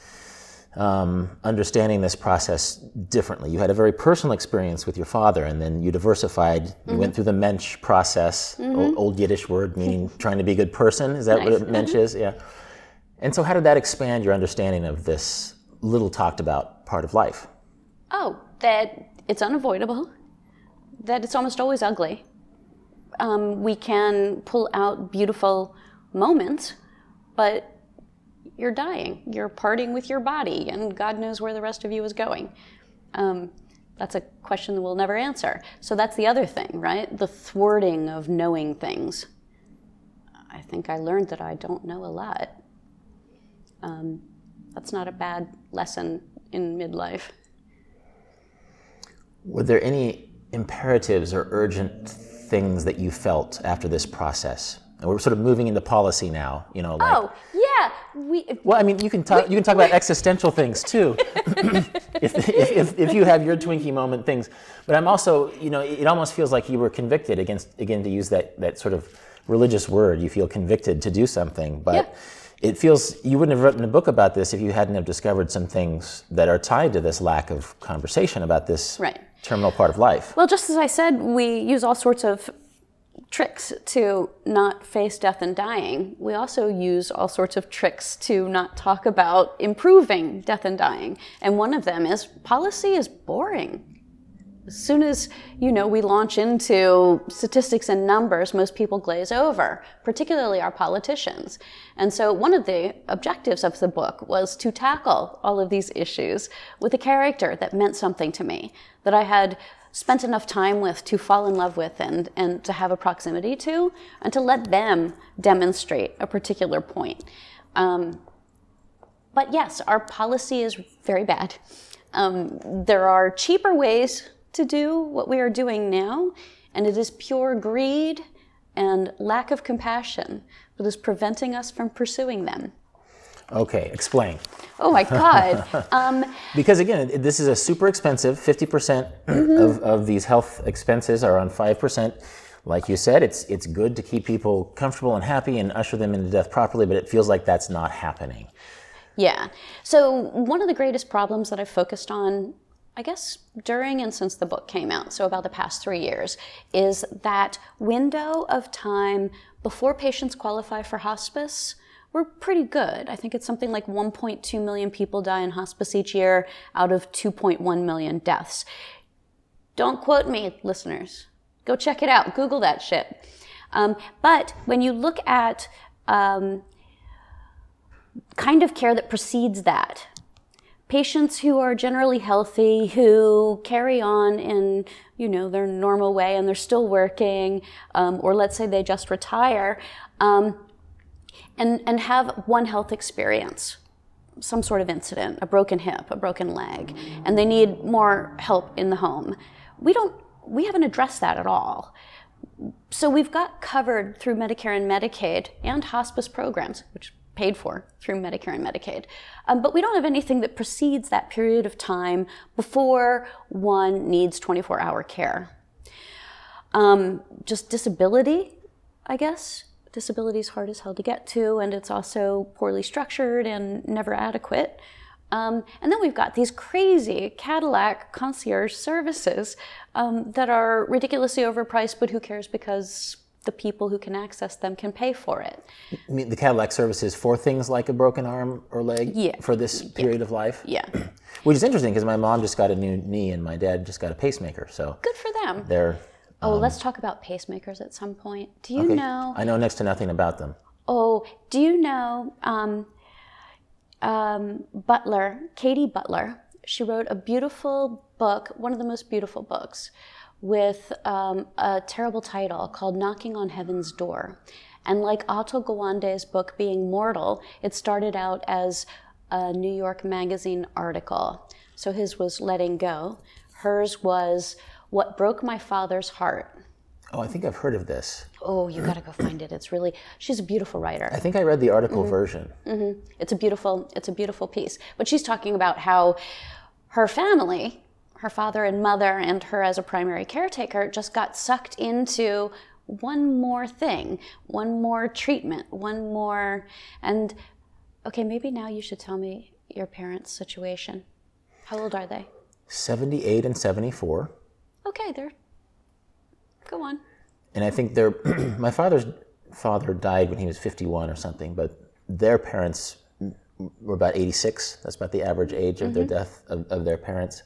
um, understanding this process differently? You had a very personal experience with your father, and then you diversified. You mm-hmm. went through the mensch process, mm-hmm. old, old, Yiddish word meaning <laughs> trying to be a good person. Is that nice. what mensch mm-hmm. is? Yeah. And so, how did that expand your understanding of this little talked about part of life?
Oh, that it's unavoidable, that it's almost always ugly. Um, we can pull out beautiful moments but you're dying. You're parting with your body, and God knows where the rest of you is going. Um, that's a question that we'll never answer. So that's the other thing, right? The thwarting of knowing things. I think I learned that I don't know a lot. Um, that's not a bad lesson in midlife.
Were there any imperatives or urgent things that you felt after this process? And we're sort of moving into policy now, you know. Like,
oh, yeah. We,
well, I mean, you can talk. We, you can talk about existential things too, <laughs> if, if, if, if, you have your Twinkie moment things. But I'm also, you know, it almost feels like you were convicted against, again, to use that that sort of religious word. You feel convicted to do something, but. Yeah. It feels you wouldn't have written a book about this if you hadn't have discovered some things that are tied to this lack of conversation about this
right.
terminal part of life.
Well, just as I said, we use all sorts of tricks to not face death and dying. We also use all sorts of tricks to not talk about improving death and dying. And one of them is policy is boring. As soon as you know we launch into statistics and numbers, most people glaze over, particularly our politicians. And so one of the objectives of the book was to tackle all of these issues with a character that meant something to me, that I had spent enough time with to fall in love with and, and to have a proximity to, and to let them demonstrate a particular point. Um, but yes, our policy is very bad. Um, there are cheaper ways to do what we are doing now, and it is pure greed and lack of compassion that is preventing us from pursuing them.
Okay, explain.
Oh my God. <laughs> um,
because again, this is a super expensive. 50% mm-hmm. of, of these health expenses are on 5%. Like you said, it's, it's good to keep people comfortable and happy and usher them into death properly, but it feels like that's not happening.
Yeah. So, one of the greatest problems that I've focused on I guess during and since the book came out, so about the past three years, is that window of time before patients qualify for hospice. We're pretty good. I think it's something like 1.2 million people die in hospice each year out of 2.1 million deaths. Don't quote me, listeners. Go check it out. Google that shit. Um, but when you look at um, kind of care that precedes that, patients who are generally healthy, who carry on in you know their normal way and they're still working, um, or let's say they just retire, um, and and have one health experience, some sort of incident, a broken hip, a broken leg, and they need more help in the home. We don't. We haven't addressed that at all. So we've got covered through Medicare and Medicaid and hospice programs, which paid for through Medicare and Medicaid. Um, but we don't have anything that precedes that period of time before one needs 24 hour care. Um, just disability, I guess. Disability is hard as hell to get to, and it's also poorly structured and never adequate. Um, and then we've got these crazy Cadillac concierge services um, that are ridiculously overpriced, but who cares because the people who can access them can pay for it.
I mean, the Cadillac services for things like a broken arm or leg
yeah.
for this period
yeah.
of life?
Yeah. <clears throat>
Which is interesting because my mom just got a new knee and my dad just got a pacemaker. So
good for them.
They're.
Oh, um, let's talk about pacemakers at some point. Do you
okay.
know?
I know next to nothing about them.
Oh, do you know um, um, Butler, Katy Butler? She wrote a beautiful book, one of the most beautiful books with um, a terrible title called Knocking on Heaven's Door. And like Atul Gawande's book, Being Mortal, it started out as a New York Magazine article. So his was Letting Go. Hers was What Broke My Father's Heart.
Oh, I think I've heard of this.
Oh, you gotta go find it. It's really, she's a beautiful writer.
I think I read the article mm-hmm. version.
Mm-hmm. It's a beautiful, it's a beautiful piece. But she's talking about how her family, her father and mother and her as a primary caretaker just got sucked into one more thing, one more treatment, one more. And okay, maybe now you should tell me your parents' situation. How old are they?
78 and 74.
Okay, they're. Go on.
And I think their <clears throat> my father's father died when he was 51 or something, but their parents were about 86. That's about the average age of mm-hmm. their death of, of their parents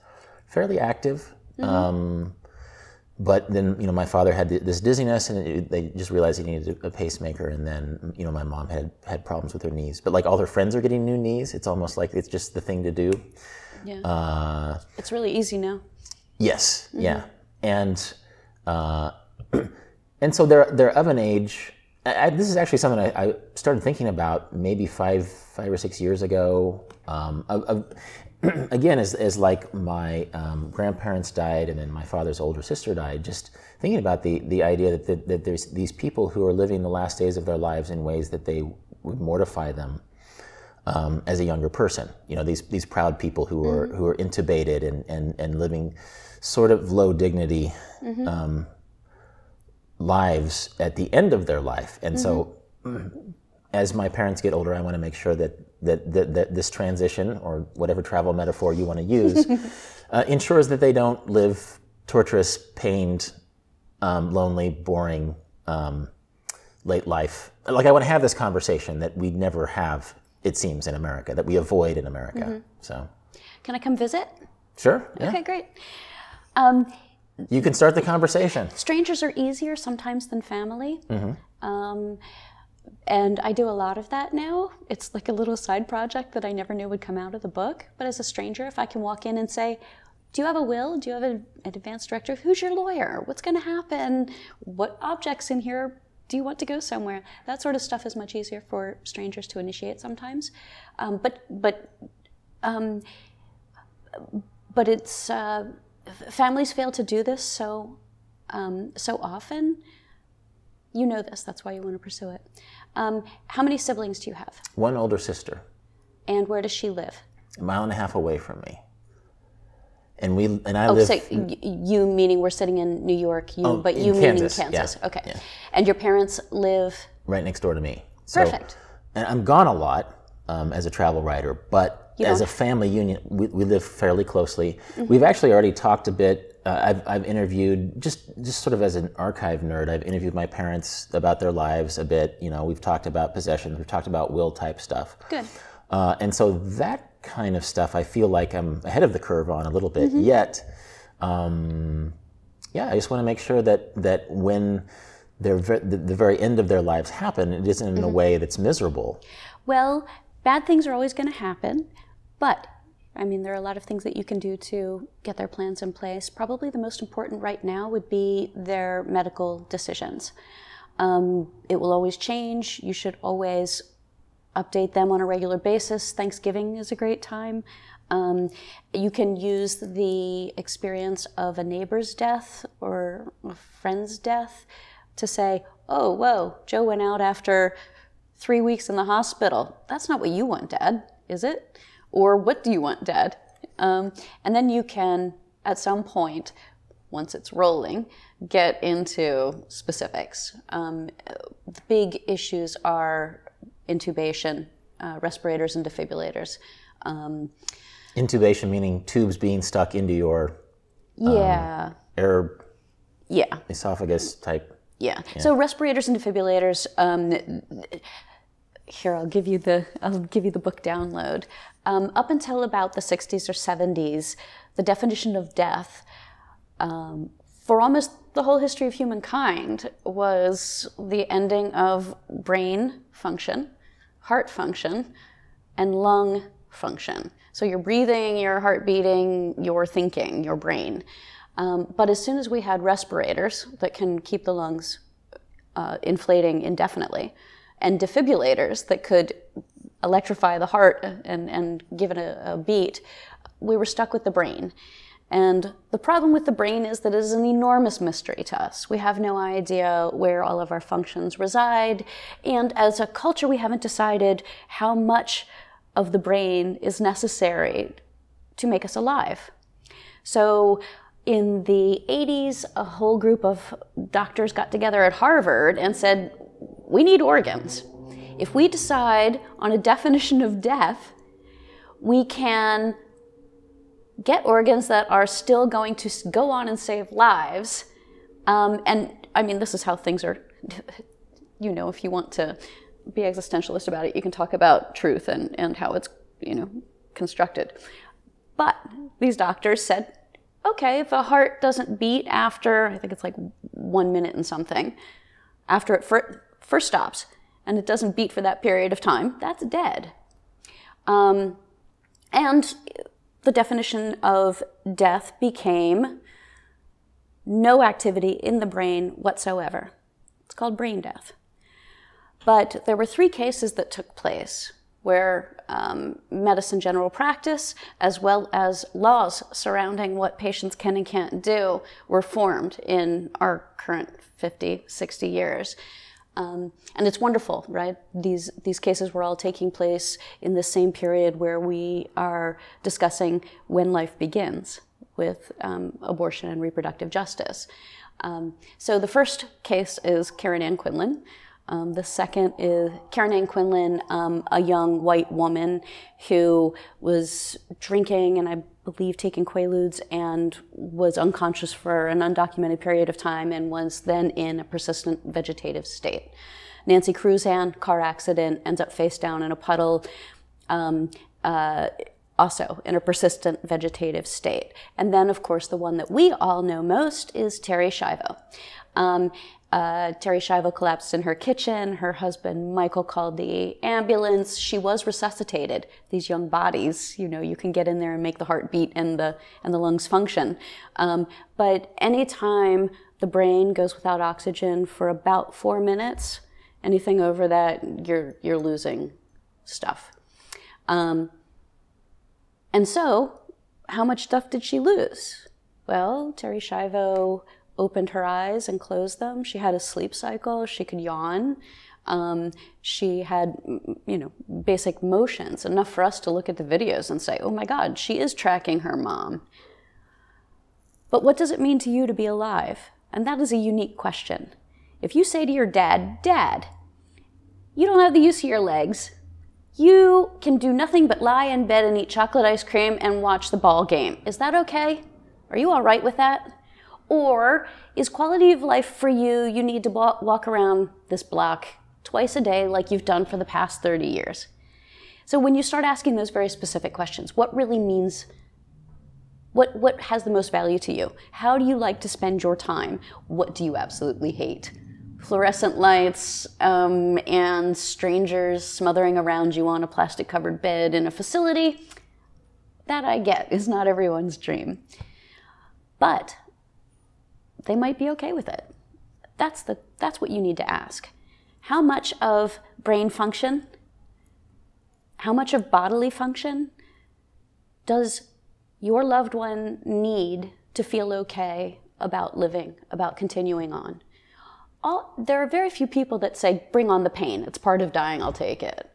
fairly active. Mm-hmm. Um, but then, you know, my father had this dizziness, and it, they just realized he needed a pacemaker. And then, you know, my mom had had problems with her knees. But like all her friends are getting new knees, it's almost like it's just the thing to do.
Yeah. Uh, it's really easy now.
Yes. Mm-hmm. Yeah. And uh, <clears throat> and so they're they're of an age. I, this is actually something I, I, started thinking about maybe five five or six years ago. Um, of, <clears throat> again, as, as like my um, grandparents died and then my father's older sister died, just thinking about the, the idea that, that, that, there's these people who are living the last days of their lives in ways that they would mortify them um, as a younger person. You know, these, these proud people who are, mm-hmm. who are intubated and, and, and living sort of low dignity mm-hmm. um, lives at the end of their life. And mm-hmm. so <clears throat> as my parents get older, I want to make sure that that, that, that this transition, or whatever travel metaphor you want to use, <laughs> uh, ensures that they don't live torturous, pained, um, lonely, boring, um, late life. Like I want to have this conversation that we never have, it seems, in America, that we avoid in America. Mm-hmm. So,
can I come visit?
Sure. Yeah.
Okay, great. Um,
You can start the conversation.
strangers are easier sometimes than family. Um, and I do a lot of that now. It's like a little side project that I never knew would come out of the book. But as a stranger, if I can walk in and say, Do you have a will? Do you have an, an advanced directive? Who's your lawyer? What's going to happen? What objects in here do you want to go somewhere? That sort of stuff is much easier for strangers to initiate sometimes. Um, but, but, um, but it's, uh, families fail to do this so, um, so often. You know this, that's why you want to pursue it. Um, how many siblings do you have?
One older sister,
And where does she live?
a mile and a half away from me. And we and I
Oh,
live
so y- you meaning we're sitting in New York, you,
Oh,
but you meaning
Kansas, yeah,
Okay.
yeah.
And your parents live.
right next door to me. So,
Perfect.
And I'm gone a lot um, as a travel writer, but
You
as a family union, we, we live fairly closely.
Mm-hmm.
We've actually already talked a bit. Uh, I've, I've interviewed just just sort of as an archive nerd. I've interviewed my parents about their lives a bit. You know, we've talked about possessions. We've talked about will type stuff.
Good.
Uh, and so that kind of stuff, I feel like I'm ahead of the curve on a little bit.
Mm-hmm.
Yet, um, yeah, I just want to make sure that that when their the, the very end of their lives happen, it isn't in a
Mm-hmm.
way that's miserable.
Well, bad things are always going to happen, but I mean, there are a lot of things that you can do to get their plans in place. Probably the most important right now would be their medical decisions. Um, it will always change. You should always update them on a regular basis. Thanksgiving is a great time. Um, you can use the experience of a neighbor's death or a friend's death to say, oh, whoa, Joe went out after three weeks in the hospital. That's not what you want, Dad, is it? Or what do you want, Dad? Um, and then you can, at some point, once it's rolling, get into specifics. Um, the big issues are intubation, uh, respirators, and defibrillators. Um,
Intubation meaning tubes being stuck into your
yeah,
air
yeah.
esophagus type.
Yeah. So respirators and defibrillators. Um, here, I'll give you the I'll give you the book download. Um, up until about the 60s or 70s, the definition of death um, for almost the whole history of humankind was the ending of brain function, heart function, and lung function. So you're breathing, your heart beating, your thinking, your brain. Um, but as soon as we had respirators that can keep the lungs uh, inflating indefinitely, and defibrillators that could electrify the heart and, and give it a, a beat, we were stuck with the brain. And the problem with the brain is that it is an enormous mystery to us. We have no idea where all of our functions reside. And as a culture, we haven't decided how much of the brain is necessary to make us alive. So in the 80s, a whole group of doctors got together at Harvard and said, we need organs. If we decide on a <laughs> definition of death, we can get organs that are still going to go on and save lives. Um, and I mean, this is how things are. <laughs> You know, if you want to be existentialist about it, you can talk about truth and, and how it's, you know, constructed. But these doctors said, okay, if a heart doesn't beat after, I think it's like one minute and something, after it fir- first stops, and it doesn't beat for that period of time, that's dead. Um, and the definition of death became no activity in the brain whatsoever. It's called brain death. But there were three cases that took place where um, medicine general practice, as well as laws surrounding what patients can and can't do, were formed in our current 50, 60 years. Um, and it's wonderful, right? These, these cases were all taking place in the same period where we are discussing when life begins with um, abortion and reproductive justice. Um, so the first case is Karen Ann Quinlan. Um, the second is Karen Ann Quinlan, um, a young white woman who was drinking and I believe taking Quaaludes and was unconscious for an undocumented period of time and was then in a persistent vegetative state. Nancy Cruzan, car accident, ends up face down in a puddle. Um, uh, also in a persistent vegetative state. And then, of course, the one that we all know most is Terri Schiavo. Um, uh, Terri Schiavo collapsed in her kitchen. Her husband, Michael, called the ambulance. She was resuscitated. These young bodies, you know, you can get in there and make the heart beat and the, and the lungs function. Um, but anytime the brain goes without oxygen for about four minutes, anything over that, you're, you're losing stuff. Um, and so, how much stuff did she lose? Well, Terri Schiavo opened her eyes and closed them. She had a sleep cycle. She could yawn. Um, she had, you know, basic motions, enough for us to look at the videos and say, oh my God, she is tracking her mom. But what does it mean to you to be alive? And that is a unique question. If you say to your dad, Dad, you don't have the use of your legs, you can do nothing but lie in bed and eat chocolate ice cream and watch the ball game. Is that okay? Are you all right with that? Or is quality of life for you, you need to walk around this block twice a day like you've done for the past 30 years? So when you start asking those very specific questions, what really means what, what has the most value to you? How do you like to spend your time? What do you absolutely hate? Fluorescent lights um, and strangers smothering around you on a plastic covered bed in a facility, that I get is not everyone's dream. But they might be okay with it. That's, the, that's what you need to ask. How much of brain function, how much of bodily function does your loved one need to feel okay about living, about continuing on? All, there are very few people that say, bring on the pain. It's part of dying, I'll take it.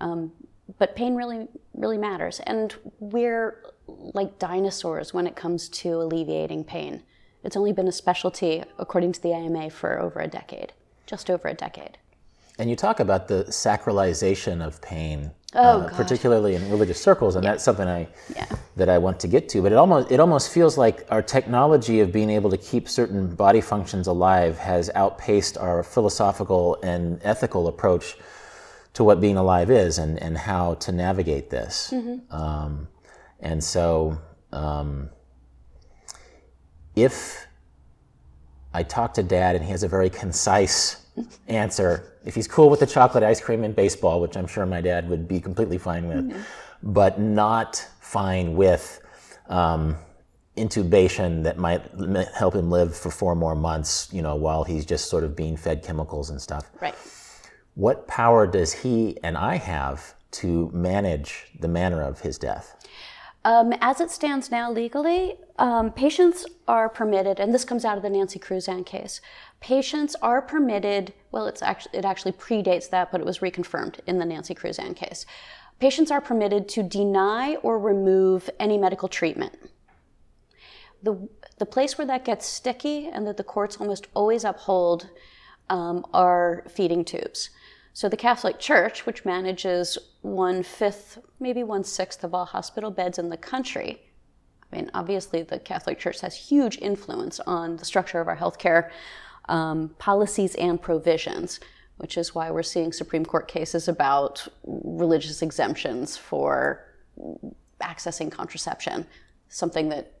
Um, but pain really, really matters. And we're like dinosaurs when it comes to alleviating pain. It's only been a specialty, according to the AMA, for over a decade, just over a decade.
And you talk about the sacralization of pain,
oh,
uh, particularly in religious circles, and
yeah.
that's something I
yeah.
that I want to get to. But it almost it almost feels like our technology of being able to keep certain body functions alive has outpaced our philosophical and ethical approach to what being alive is and, and how to navigate this.
Mm-hmm.
Um, and so, um, if I talk to Dad and he has a very concise answer. If he's cool with the chocolate ice cream and baseball, which I'm sure my dad would be completely fine with, mm-hmm. but not fine with um, intubation that might help him live for four more months, you know, while he's just sort of being fed chemicals and stuff.
Right.
What power does he and I have to manage the manner of his death?
Um, as it stands now legally, um, patients are permitted, and this comes out of the Nancy Cruzan case. Patients are permitted. Well, it's actually it actually predates that, but it was reconfirmed in the Nancy Cruzan case. Patients are permitted to deny or remove any medical treatment. The the place where that gets sticky and that the courts almost always uphold um, are feeding tubes. So the Catholic Church, which manages one fifth, maybe one sixth of all hospital beds in the country, I mean, obviously the Catholic Church has huge influence on the structure of our healthcare um, policies and provisions, which is why we're seeing Supreme Court cases about religious exemptions for accessing contraception, something that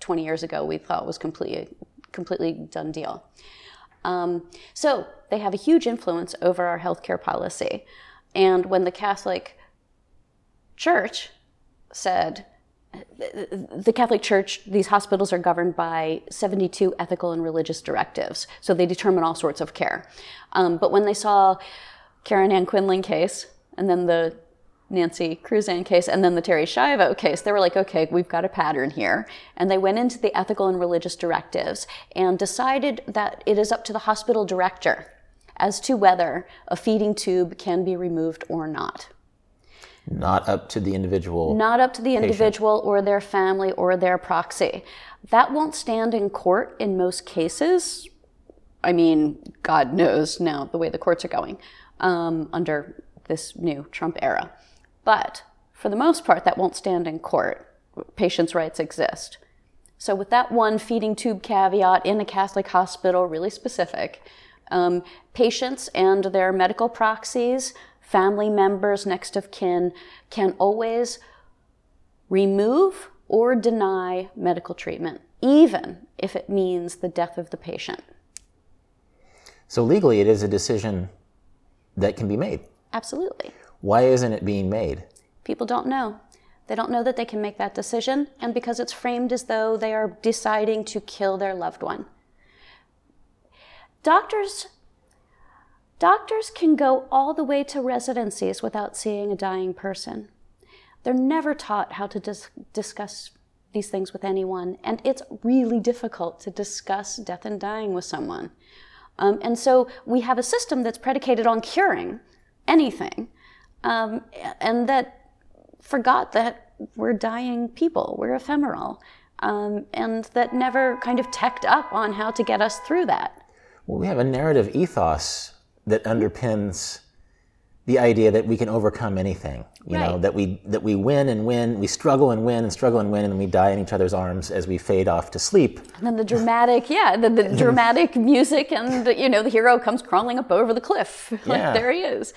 20 years ago we thought was completely, completely done deal. Um, so they have a huge influence over our healthcare policy. And when the Catholic Church said, the Catholic Church, these hospitals are governed by 72 ethical and religious directives. So they determine all sorts of care. Um, but when they saw Karen Ann Quinlan case and then the Nancy Cruzan case and then the Terri Schiavo case, they were like, okay, we've got a pattern here. And they went into the ethical and religious directives and decided that it is up to the hospital director as to whether a feeding tube can be removed or not.
Not up to the individual.
Not up to the individual or their family or their proxy. That won't stand in court in most cases. I mean, God knows now the way the courts are going um, under this new Trump era. But for the most part, that won't stand in court. Patients' rights exist. So, with that one feeding tube caveat in a Catholic hospital, really specific, um, patients and their medical proxies, family members, next of kin, can always remove or deny medical treatment, even if it means the death of the patient.
So legally, it is a decision that can be made.
Absolutely.
Why isn't it being made?
People don't know. They don't know that they can make that decision, and because it's framed as though they are deciding to kill their loved one. Doctors Doctors can go all the way to residencies without seeing a dying person. They're never taught how to dis- discuss these things with anyone, and it's really difficult to discuss death and dying with someone. Um, and so we have a system that's predicated on curing anything, um, and that forgot that we're dying people, we're ephemeral, um, and that never kind of teched up on how to get us through that.
Well, we have a narrative ethos that underpins the idea that we can overcome anything. You right. know that we that we win and win, we struggle and win and struggle and win, and we die in each other's arms as we fade off to sleep.
And then the dramatic, yeah, the, the <laughs> dramatic music, and you know the hero comes crawling up over the cliff. <laughs> like yeah. there he is.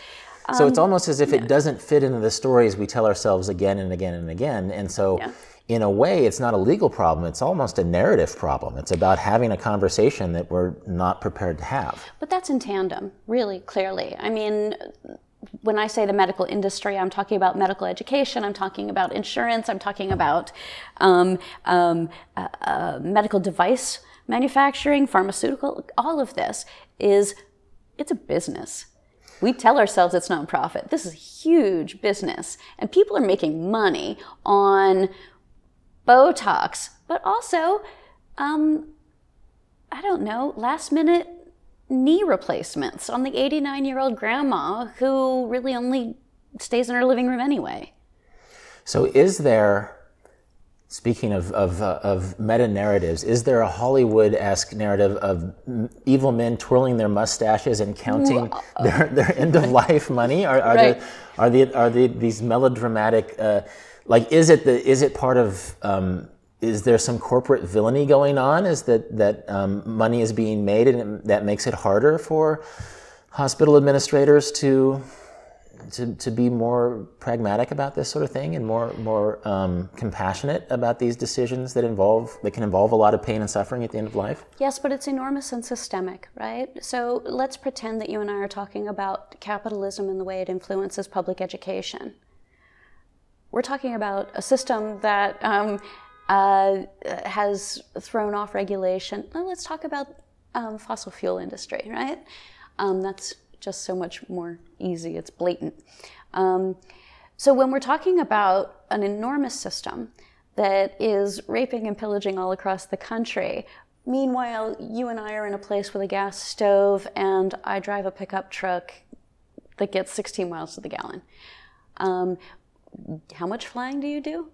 So um, it's almost as if yeah. it doesn't fit into the stories we tell ourselves again and again and again, and so. Yeah in a way, it's not a legal problem. It's almost a narrative problem. It's about having a conversation that we're not prepared to have.
But that's in tandem, really, clearly. I mean, when I say the medical industry, I'm talking about medical education, I'm talking about insurance, I'm talking about um, um, uh, uh, medical device manufacturing, pharmaceutical, all of this is, it's a business. We tell ourselves it's nonprofit. This is a huge business, and people are making money on Botox, but also, um, I don't know, last minute knee replacements on the 89 year old grandma who really only stays in her living room anyway.
So, is there, speaking of, of, uh, of meta narratives, is there a Hollywood esque narrative of evil men twirling their mustaches and counting their, their end of <laughs> life money? Are, are, right. there, are, the, are the, these melodramatic uh, like is it the is it part of um, is there some corporate villainy going on? Is that that um, money is being made and that makes it harder for hospital administrators to to, to be more pragmatic about this sort of thing and more more um, compassionate about these decisions that involve that can involve a lot of pain and suffering at the end of life?
Yes, but it's enormous and systemic, right? So let's pretend that you and I are talking about capitalism and the way it influences public education. We're talking about a system that um, uh, has thrown off regulation. Well, let's talk about um, fossil fuel industry, right? Um, that's just so much more easy. It's blatant. Um, so when we're talking about an enormous system that is raping and pillaging all across the country, meanwhile you and I are in a place with a gas stove, and I drive a pickup truck that gets 16 miles to the gallon. Um, how much flying do you do?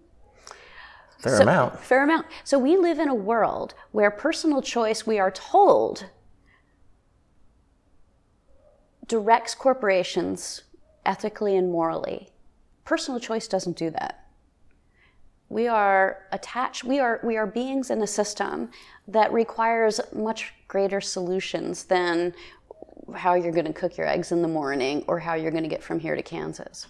Fair so, amount.
Fair amount. So we live in a world where personal choice, we are told, directs corporations ethically and morally. Personal choice doesn't do that. We are attached, we are, we are beings in a system that requires much greater solutions than how you're going to cook your eggs in the morning or how you're going to get from here to Kansas.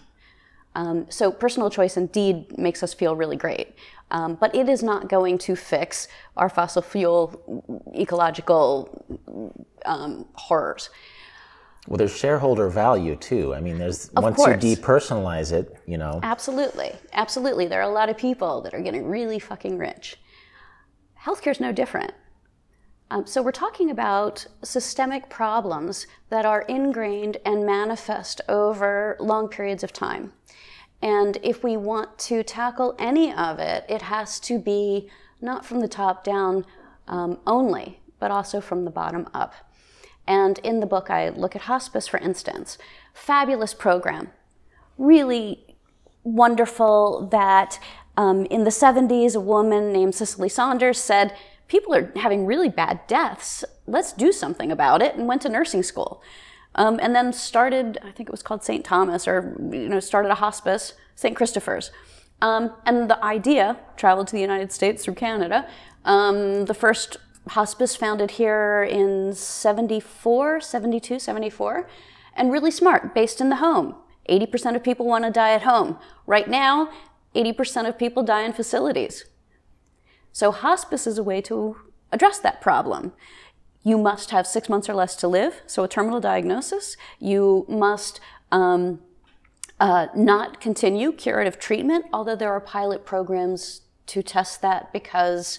Um, so personal choice indeed makes us feel really great, um, but it is not going to fix our fossil fuel ecological um, horrors.
Well, there's shareholder value too. I mean, there's
of
once
course.
you depersonalize it, you know.
Absolutely, absolutely. There are a lot of people that are getting really fucking rich. Healthcare is no different. Um, so we're talking about systemic problems that are ingrained and manifest over long periods of time. And if we want to tackle any of it, it has to be not from the top down um, only, but also from the bottom up. And in the book, I look at hospice, for instance. Fabulous program. Really wonderful that um, in the 70s, a woman named Cicely Saunders said, people are having really bad deaths. Let's do something about it, and went to nursing school. Um, and then started, I think it was called St. Thomas, or you know, started a hospice, St. Christopher's. Um, and the idea traveled to the United States through Canada. Um, the first hospice founded here in 74, 72, 74, and really smart, based in the home. 80% of people want to die at home. Right now, 80% of people die in facilities. So, hospice is a way to address that problem. You must have six months or less to live, so a terminal diagnosis. You must um, uh, not continue curative treatment, although there are pilot programs to test that because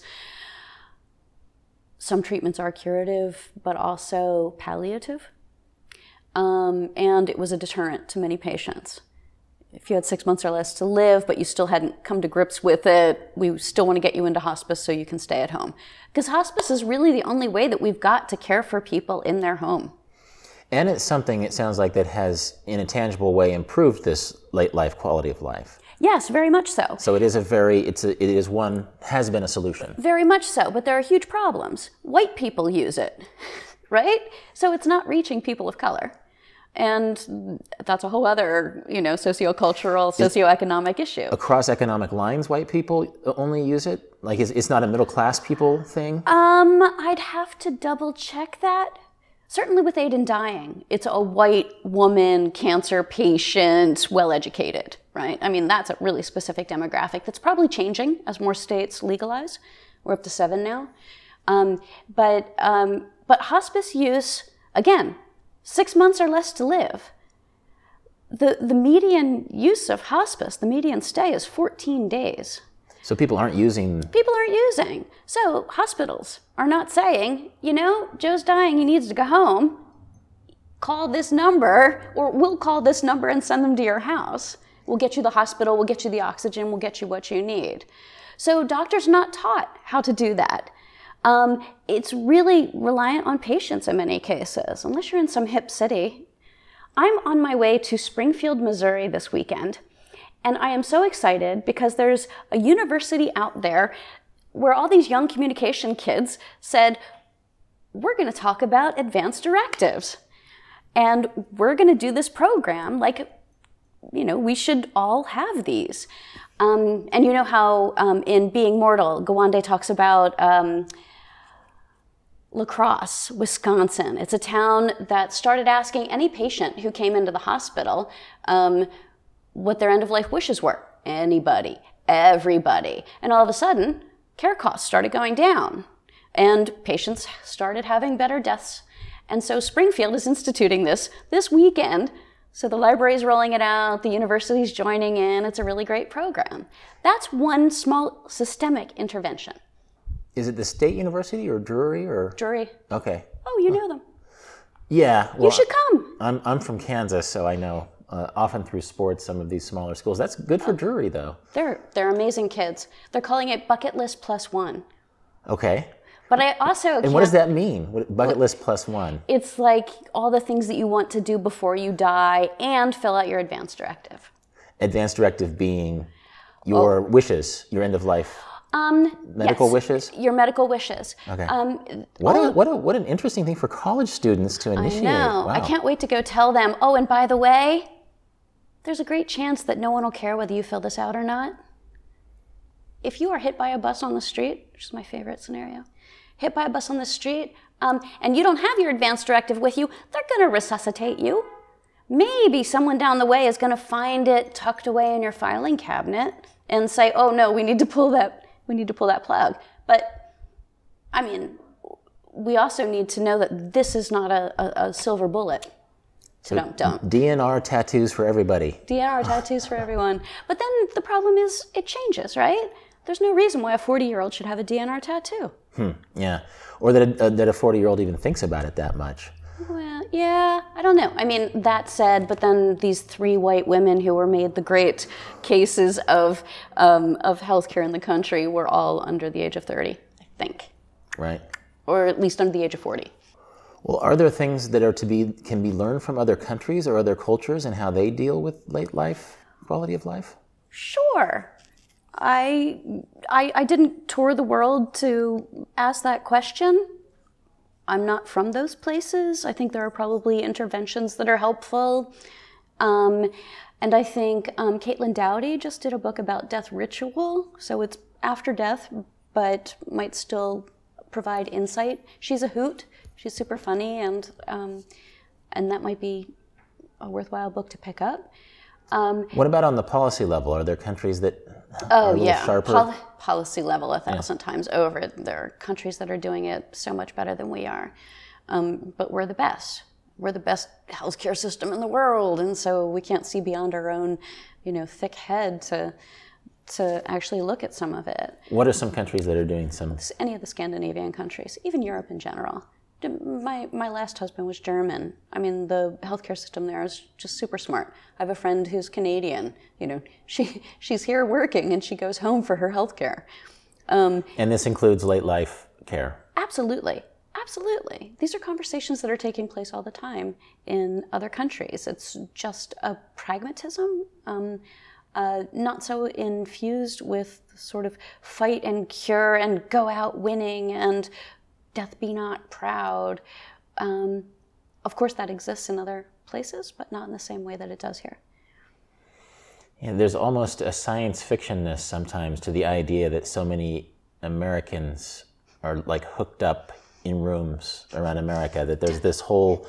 some treatments are curative but also palliative. Um, and it was a deterrent to many patients. If you had six months or less to live, but you still hadn't come to grips with it, we still want to get you into hospice so you can stay at home. Because hospice is really the only way that we've got to care for people in their home.
And it's something, it sounds like, that has, in a tangible way, improved this late life quality of life.
Yes, very much so.
So it is a very, it's a, it is one, has been a solution.
Very much so, but there are huge problems. White people use it, <laughs> right? So it's not reaching people of color. And that's a whole other, you know, sociocultural, socioeconomic issue.
Across economic lines, white people only use it? Like, it's, it's not a middle class people thing?
Um, I'd have to double check that. Certainly with aid in dying, it's a white woman, cancer patient, well educated, right? I mean, that's a really specific demographic that's probably changing as more states legalize. We're up to seven now. Um, but, um, but hospice use, again, six months or less to live. The, the median use of hospice, the median stay is 14 days.
So people aren't using.
People aren't using. So hospitals are not saying, you know, Joe's dying, he needs to go home. Call this number, or we'll call this number and send them to your house. We'll get you the hospital, we'll get you the oxygen, we'll get you what you need. So doctors not taught how to do that. Um, it's really reliant on patients in many cases, unless you're in some hip city. I'm on my way to Springfield, Missouri this weekend and I am so excited because there's a university out there where all these young communication kids said, We're going to talk about advanced directives. And we're going to do this program like, you know, we should all have these. Um, and you know how um, in Being Mortal, Gawande talks about um, La Crosse, Wisconsin. It's a town that started asking any patient who came into the hospital um, what their end of life wishes were. Anybody, everybody. And all of a sudden, care costs started going down and patients started having better deaths. And so Springfield is instituting this this weekend. So the library is rolling it out, the university's joining in. It's a really great program. That's one small systemic intervention.
Is it the state university or Drury or?
Drury.
Okay.
Oh, you know them.
Yeah. Well,
you should come.
I'm, I'm from Kansas, so I know uh, often through sports, some of these smaller schools. That's good for Drury, though.
They're they're amazing kids. They're calling it bucket list plus one.
Okay.
But I also
and what does that mean? Bucket list plus one.
It's like all the things that you want to do before you die, and fill out your advance directive.
Advance directive being your oh. wishes, your end of life.
Um,
medical
yes,
wishes.
Your medical wishes.
Okay. Um, what a, what a, what an interesting thing for college students to initiate.
I know.
Wow.
I can't wait to go tell them. Oh, and by the way, there's a great chance that no one will care whether you fill this out or not. If you are hit by a bus on the street, which is my favorite scenario, hit by a bus on the street, um, and you don't have your advance directive with you, they're going to resuscitate you. Maybe someone down the way is going to find it tucked away in your filing cabinet and say, "Oh no, we need to pull that. We need to pull that plug." But I mean, we also need to know that this is not a, a, a silver bullet. So don't, don't.
DNR tattoos for everybody.
DNR <laughs> tattoos for everyone. But then the problem is it changes, right? There's no reason why a 40 year old should have a DNR tattoo.
Hmm, yeah. Or that a, uh, that a 40 year old even thinks about it that much.
Well, yeah, I don't know. I mean, that said, but then these three white women who were made the great cases of, um, of healthcare in the country were all under the age of 30, I think.
Right.
Or at least under the age of 40.
Well, are there things that are to be can be learned from other countries or other cultures and how they deal with late life quality of life?
Sure. I, I, I didn't tour the world to ask that question. I'm not from those places. I think there are probably interventions that are helpful. Um, and I think um, Caitlin Doughty just did a book about death ritual. So it's after death, but might still provide insight. She's a hoot she's super funny, and um, and that might be a worthwhile book to pick up.
Um, what about on the policy level? Are there countries that
Oh
are a little
yeah,
sharper.
Pol- policy level a thousand times over. There are countries that are doing it so much better than we are, um, but we're the best. We're the best healthcare system in the world, and so we can't see beyond our own, you know, thick head to to actually look at some of it.
what are some countries that are doing some? Of it?
Any of the Scandinavian countries, even Europe in general. My my last husband was German. I mean, the healthcare system there is just super smart. I have a friend who's Canadian. You know, she she's here working and she goes home for her healthcare. Um,
And this includes late life care.
Absolutely. Absolutely. These are conversations that are taking place all the time in other countries. It's just a pragmatism, um, uh, not so infused with sort of fight and cure and go out winning and death be not proud. Um, of course, that exists in other places, but not in the same way that it does here.
Yeah, there's almost a science fictionness sometimes to the idea that so many Americans are like hooked up in rooms around America, that there's this whole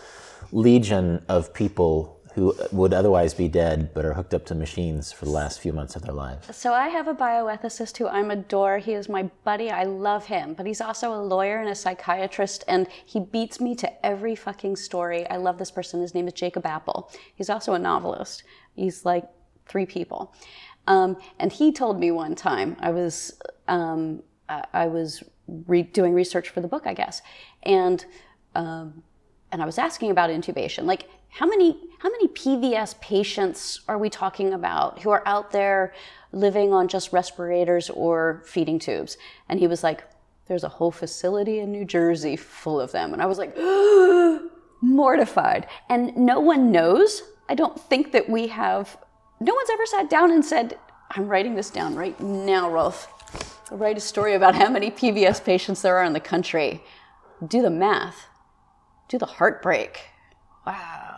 legion of people who would otherwise be dead but are hooked up to machines for the last few months of their lives.
So I have a bioethicist who I'm adore. He is my buddy. I love him, but he's also a lawyer and a psychiatrist, and he beats me to every fucking story. I love this person. His name is Jacob Appel. He's also a novelist. He's like three people, um, and he told me one time I was um, I I was re- doing research for the book, I guess, and um, and I was asking about intubation. Like, how many how many PVS patients are we talking about who are out there living on just respirators or feeding tubes? And he was like, "There's a whole facility in New Jersey full of them." And I was like, <gasps> mortified. And no one knows. I don't think that we have. No one's ever sat down and said, "I'm writing this down right now, Rolf." I'll write a story about how many PVS patients there are in the country. Do the math. Do the heartbreak. Wow.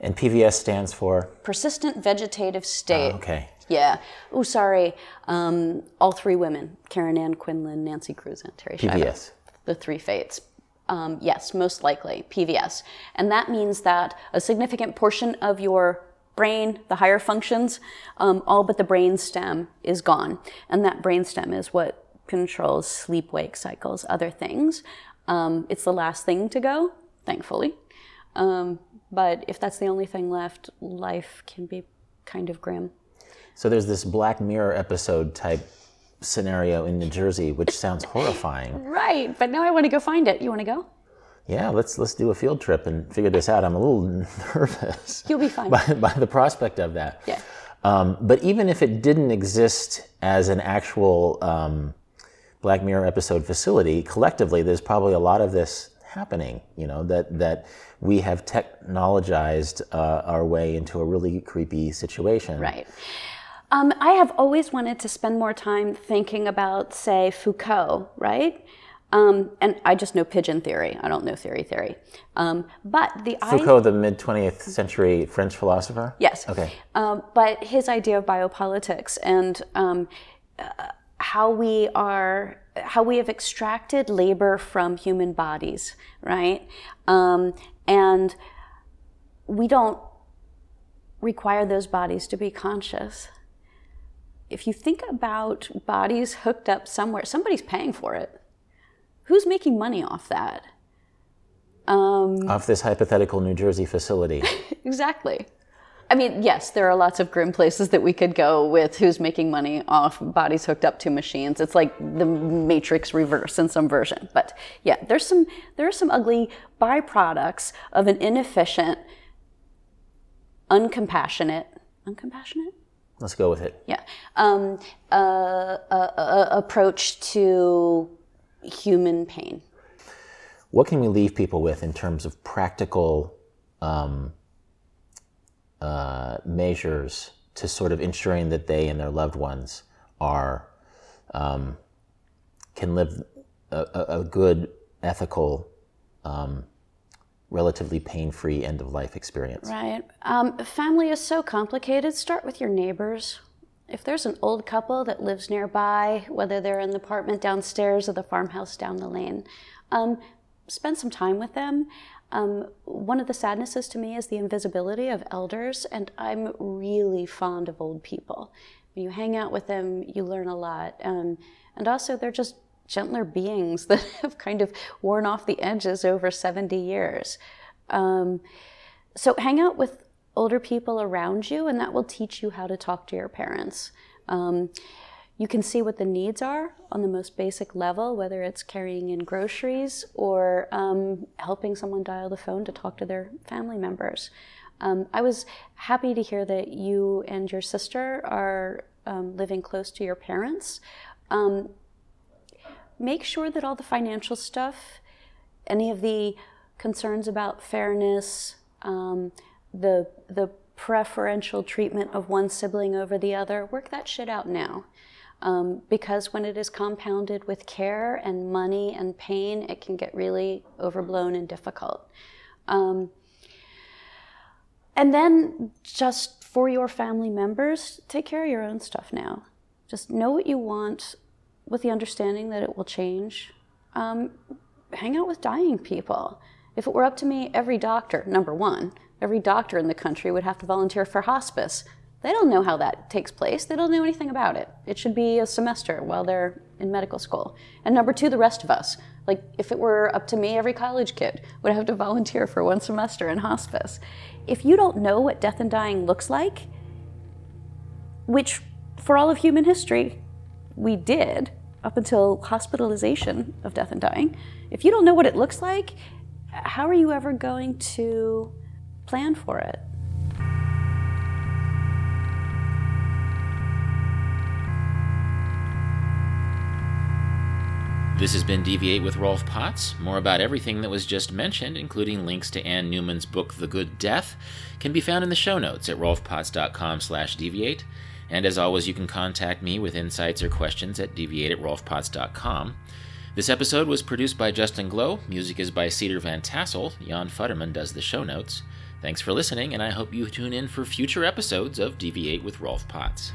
And PVS stands for
Persistent vegetative state.
okay.
Yeah. Oh, sorry. Um, all three women Karen Ann Quinlan, Nancy Cruz, and Terri.
PVS.
The three fates. Um, yes, most likely PVS. And that means that a significant portion of your brain, the higher functions, um, all but the brain stem is gone. And that brain stem is what controls sleep wake cycles, other things. Um, it's the last thing to go, thankfully. Um, but if that's the only thing left, life can be kind of grim.
So there's this Black Mirror episode type scenario in New Jersey, which sounds horrifying. <laughs>
Right, but now I want to go find it. You want to go?
Yeah, let's let's do a field trip and figure this out. I'm a little <laughs> nervous
You'll be fine.
by, by the prospect of that.
Yeah.
Um, but even if it didn't exist as an actual um, Black Mirror episode facility, collectively, there's probably a lot of this happening. You know that that we have technologized uh, our way into a really creepy situation.
Right. Um, I have always wanted to spend more time thinking about, say, Foucault, right? Um, and I just know pidgin theory. I don't know theory theory. Um, but the I-
Foucault, the mid 20th century French philosopher.
Yes.
Okay.
Um, but his idea of biopolitics and um, uh, how we are, how we have extracted labor from human bodies, right? Um, and we don't require those bodies to be conscious. If you think about bodies hooked up somewhere, somebody's paying for it. Who's making money off that? Um,
Off this hypothetical New Jersey facility. <laughs>
Exactly. I mean, yes, there are lots of grim places that we could go with who's making money off bodies hooked up to machines. It's like the Matrix reverse in some version. But yeah, there's some there are some ugly byproducts of an inefficient, uncompassionate, uncompassionate,
Let's go with it.
yeah, um, uh, uh, uh, approach to human pain.
What can we leave people with in terms of practical um, uh, measures to sort of ensuring that they and their loved ones are um, can live a, a, good, ethical, um, relatively pain-free end-of-life experience?
Right. Um, family is so complicated. Start with your neighbors. If there's an old couple that lives nearby, whether they're in the apartment downstairs or the farmhouse down the lane, um, spend some time with them. Um, one of the sadnesses to me is the invisibility of elders, and I'm really fond of old people when you hang out with them, you learn a lot. Um, and also, they're just gentler beings <laughs> that have kind of worn off the edges over 70 years. Um, so, hang out with older people around you, and that will teach you how to talk to your parents. You can see what the needs are on the most basic level, whether it's carrying in groceries or um, helping someone dial the phone to talk to their family members. Um, I was happy to hear that you and your sister are um, living close to your parents. Um, make sure that all the financial stuff, any of the concerns about fairness, um, the the preferential treatment of one sibling over the other, work that shit out now. Um, because when it is compounded with care and money and pain, it can get really overblown and difficult. Um, and then just for your family members, take care of your own stuff now. Just know what you want with the understanding that it will change. Um, hang out with dying people. If it were up to me, every doctor, number one, every doctor in the country would have to volunteer for hospice. They don't know how that takes place. They don't know anything about it. It should be a semester while they're in medical school. And number two, the rest of us. Like, if it were up to me, every college kid would have to <laughs> volunteer for one semester in hospice. If you don't know what death and dying looks like, which for all of human history we did up until hospitalization of death and dying, if you don't know what it looks like, how are you ever going to plan for it?
This has been Deviate with Rolf Potts. More about everything that was just mentioned, including links to Ann Neumann's book The Good Death, can be found in the show notes at rolfpotts.com slash deviate. And as always, you can contact me with insights or questions at deviate at rolfpotts.com. This episode was produced by Justin Glow. Music is by Cedar Van Tassel. Jan Futterman does the show notes. Thanks for listening, and I hope you tune in for future episodes of Deviate with Rolf Potts.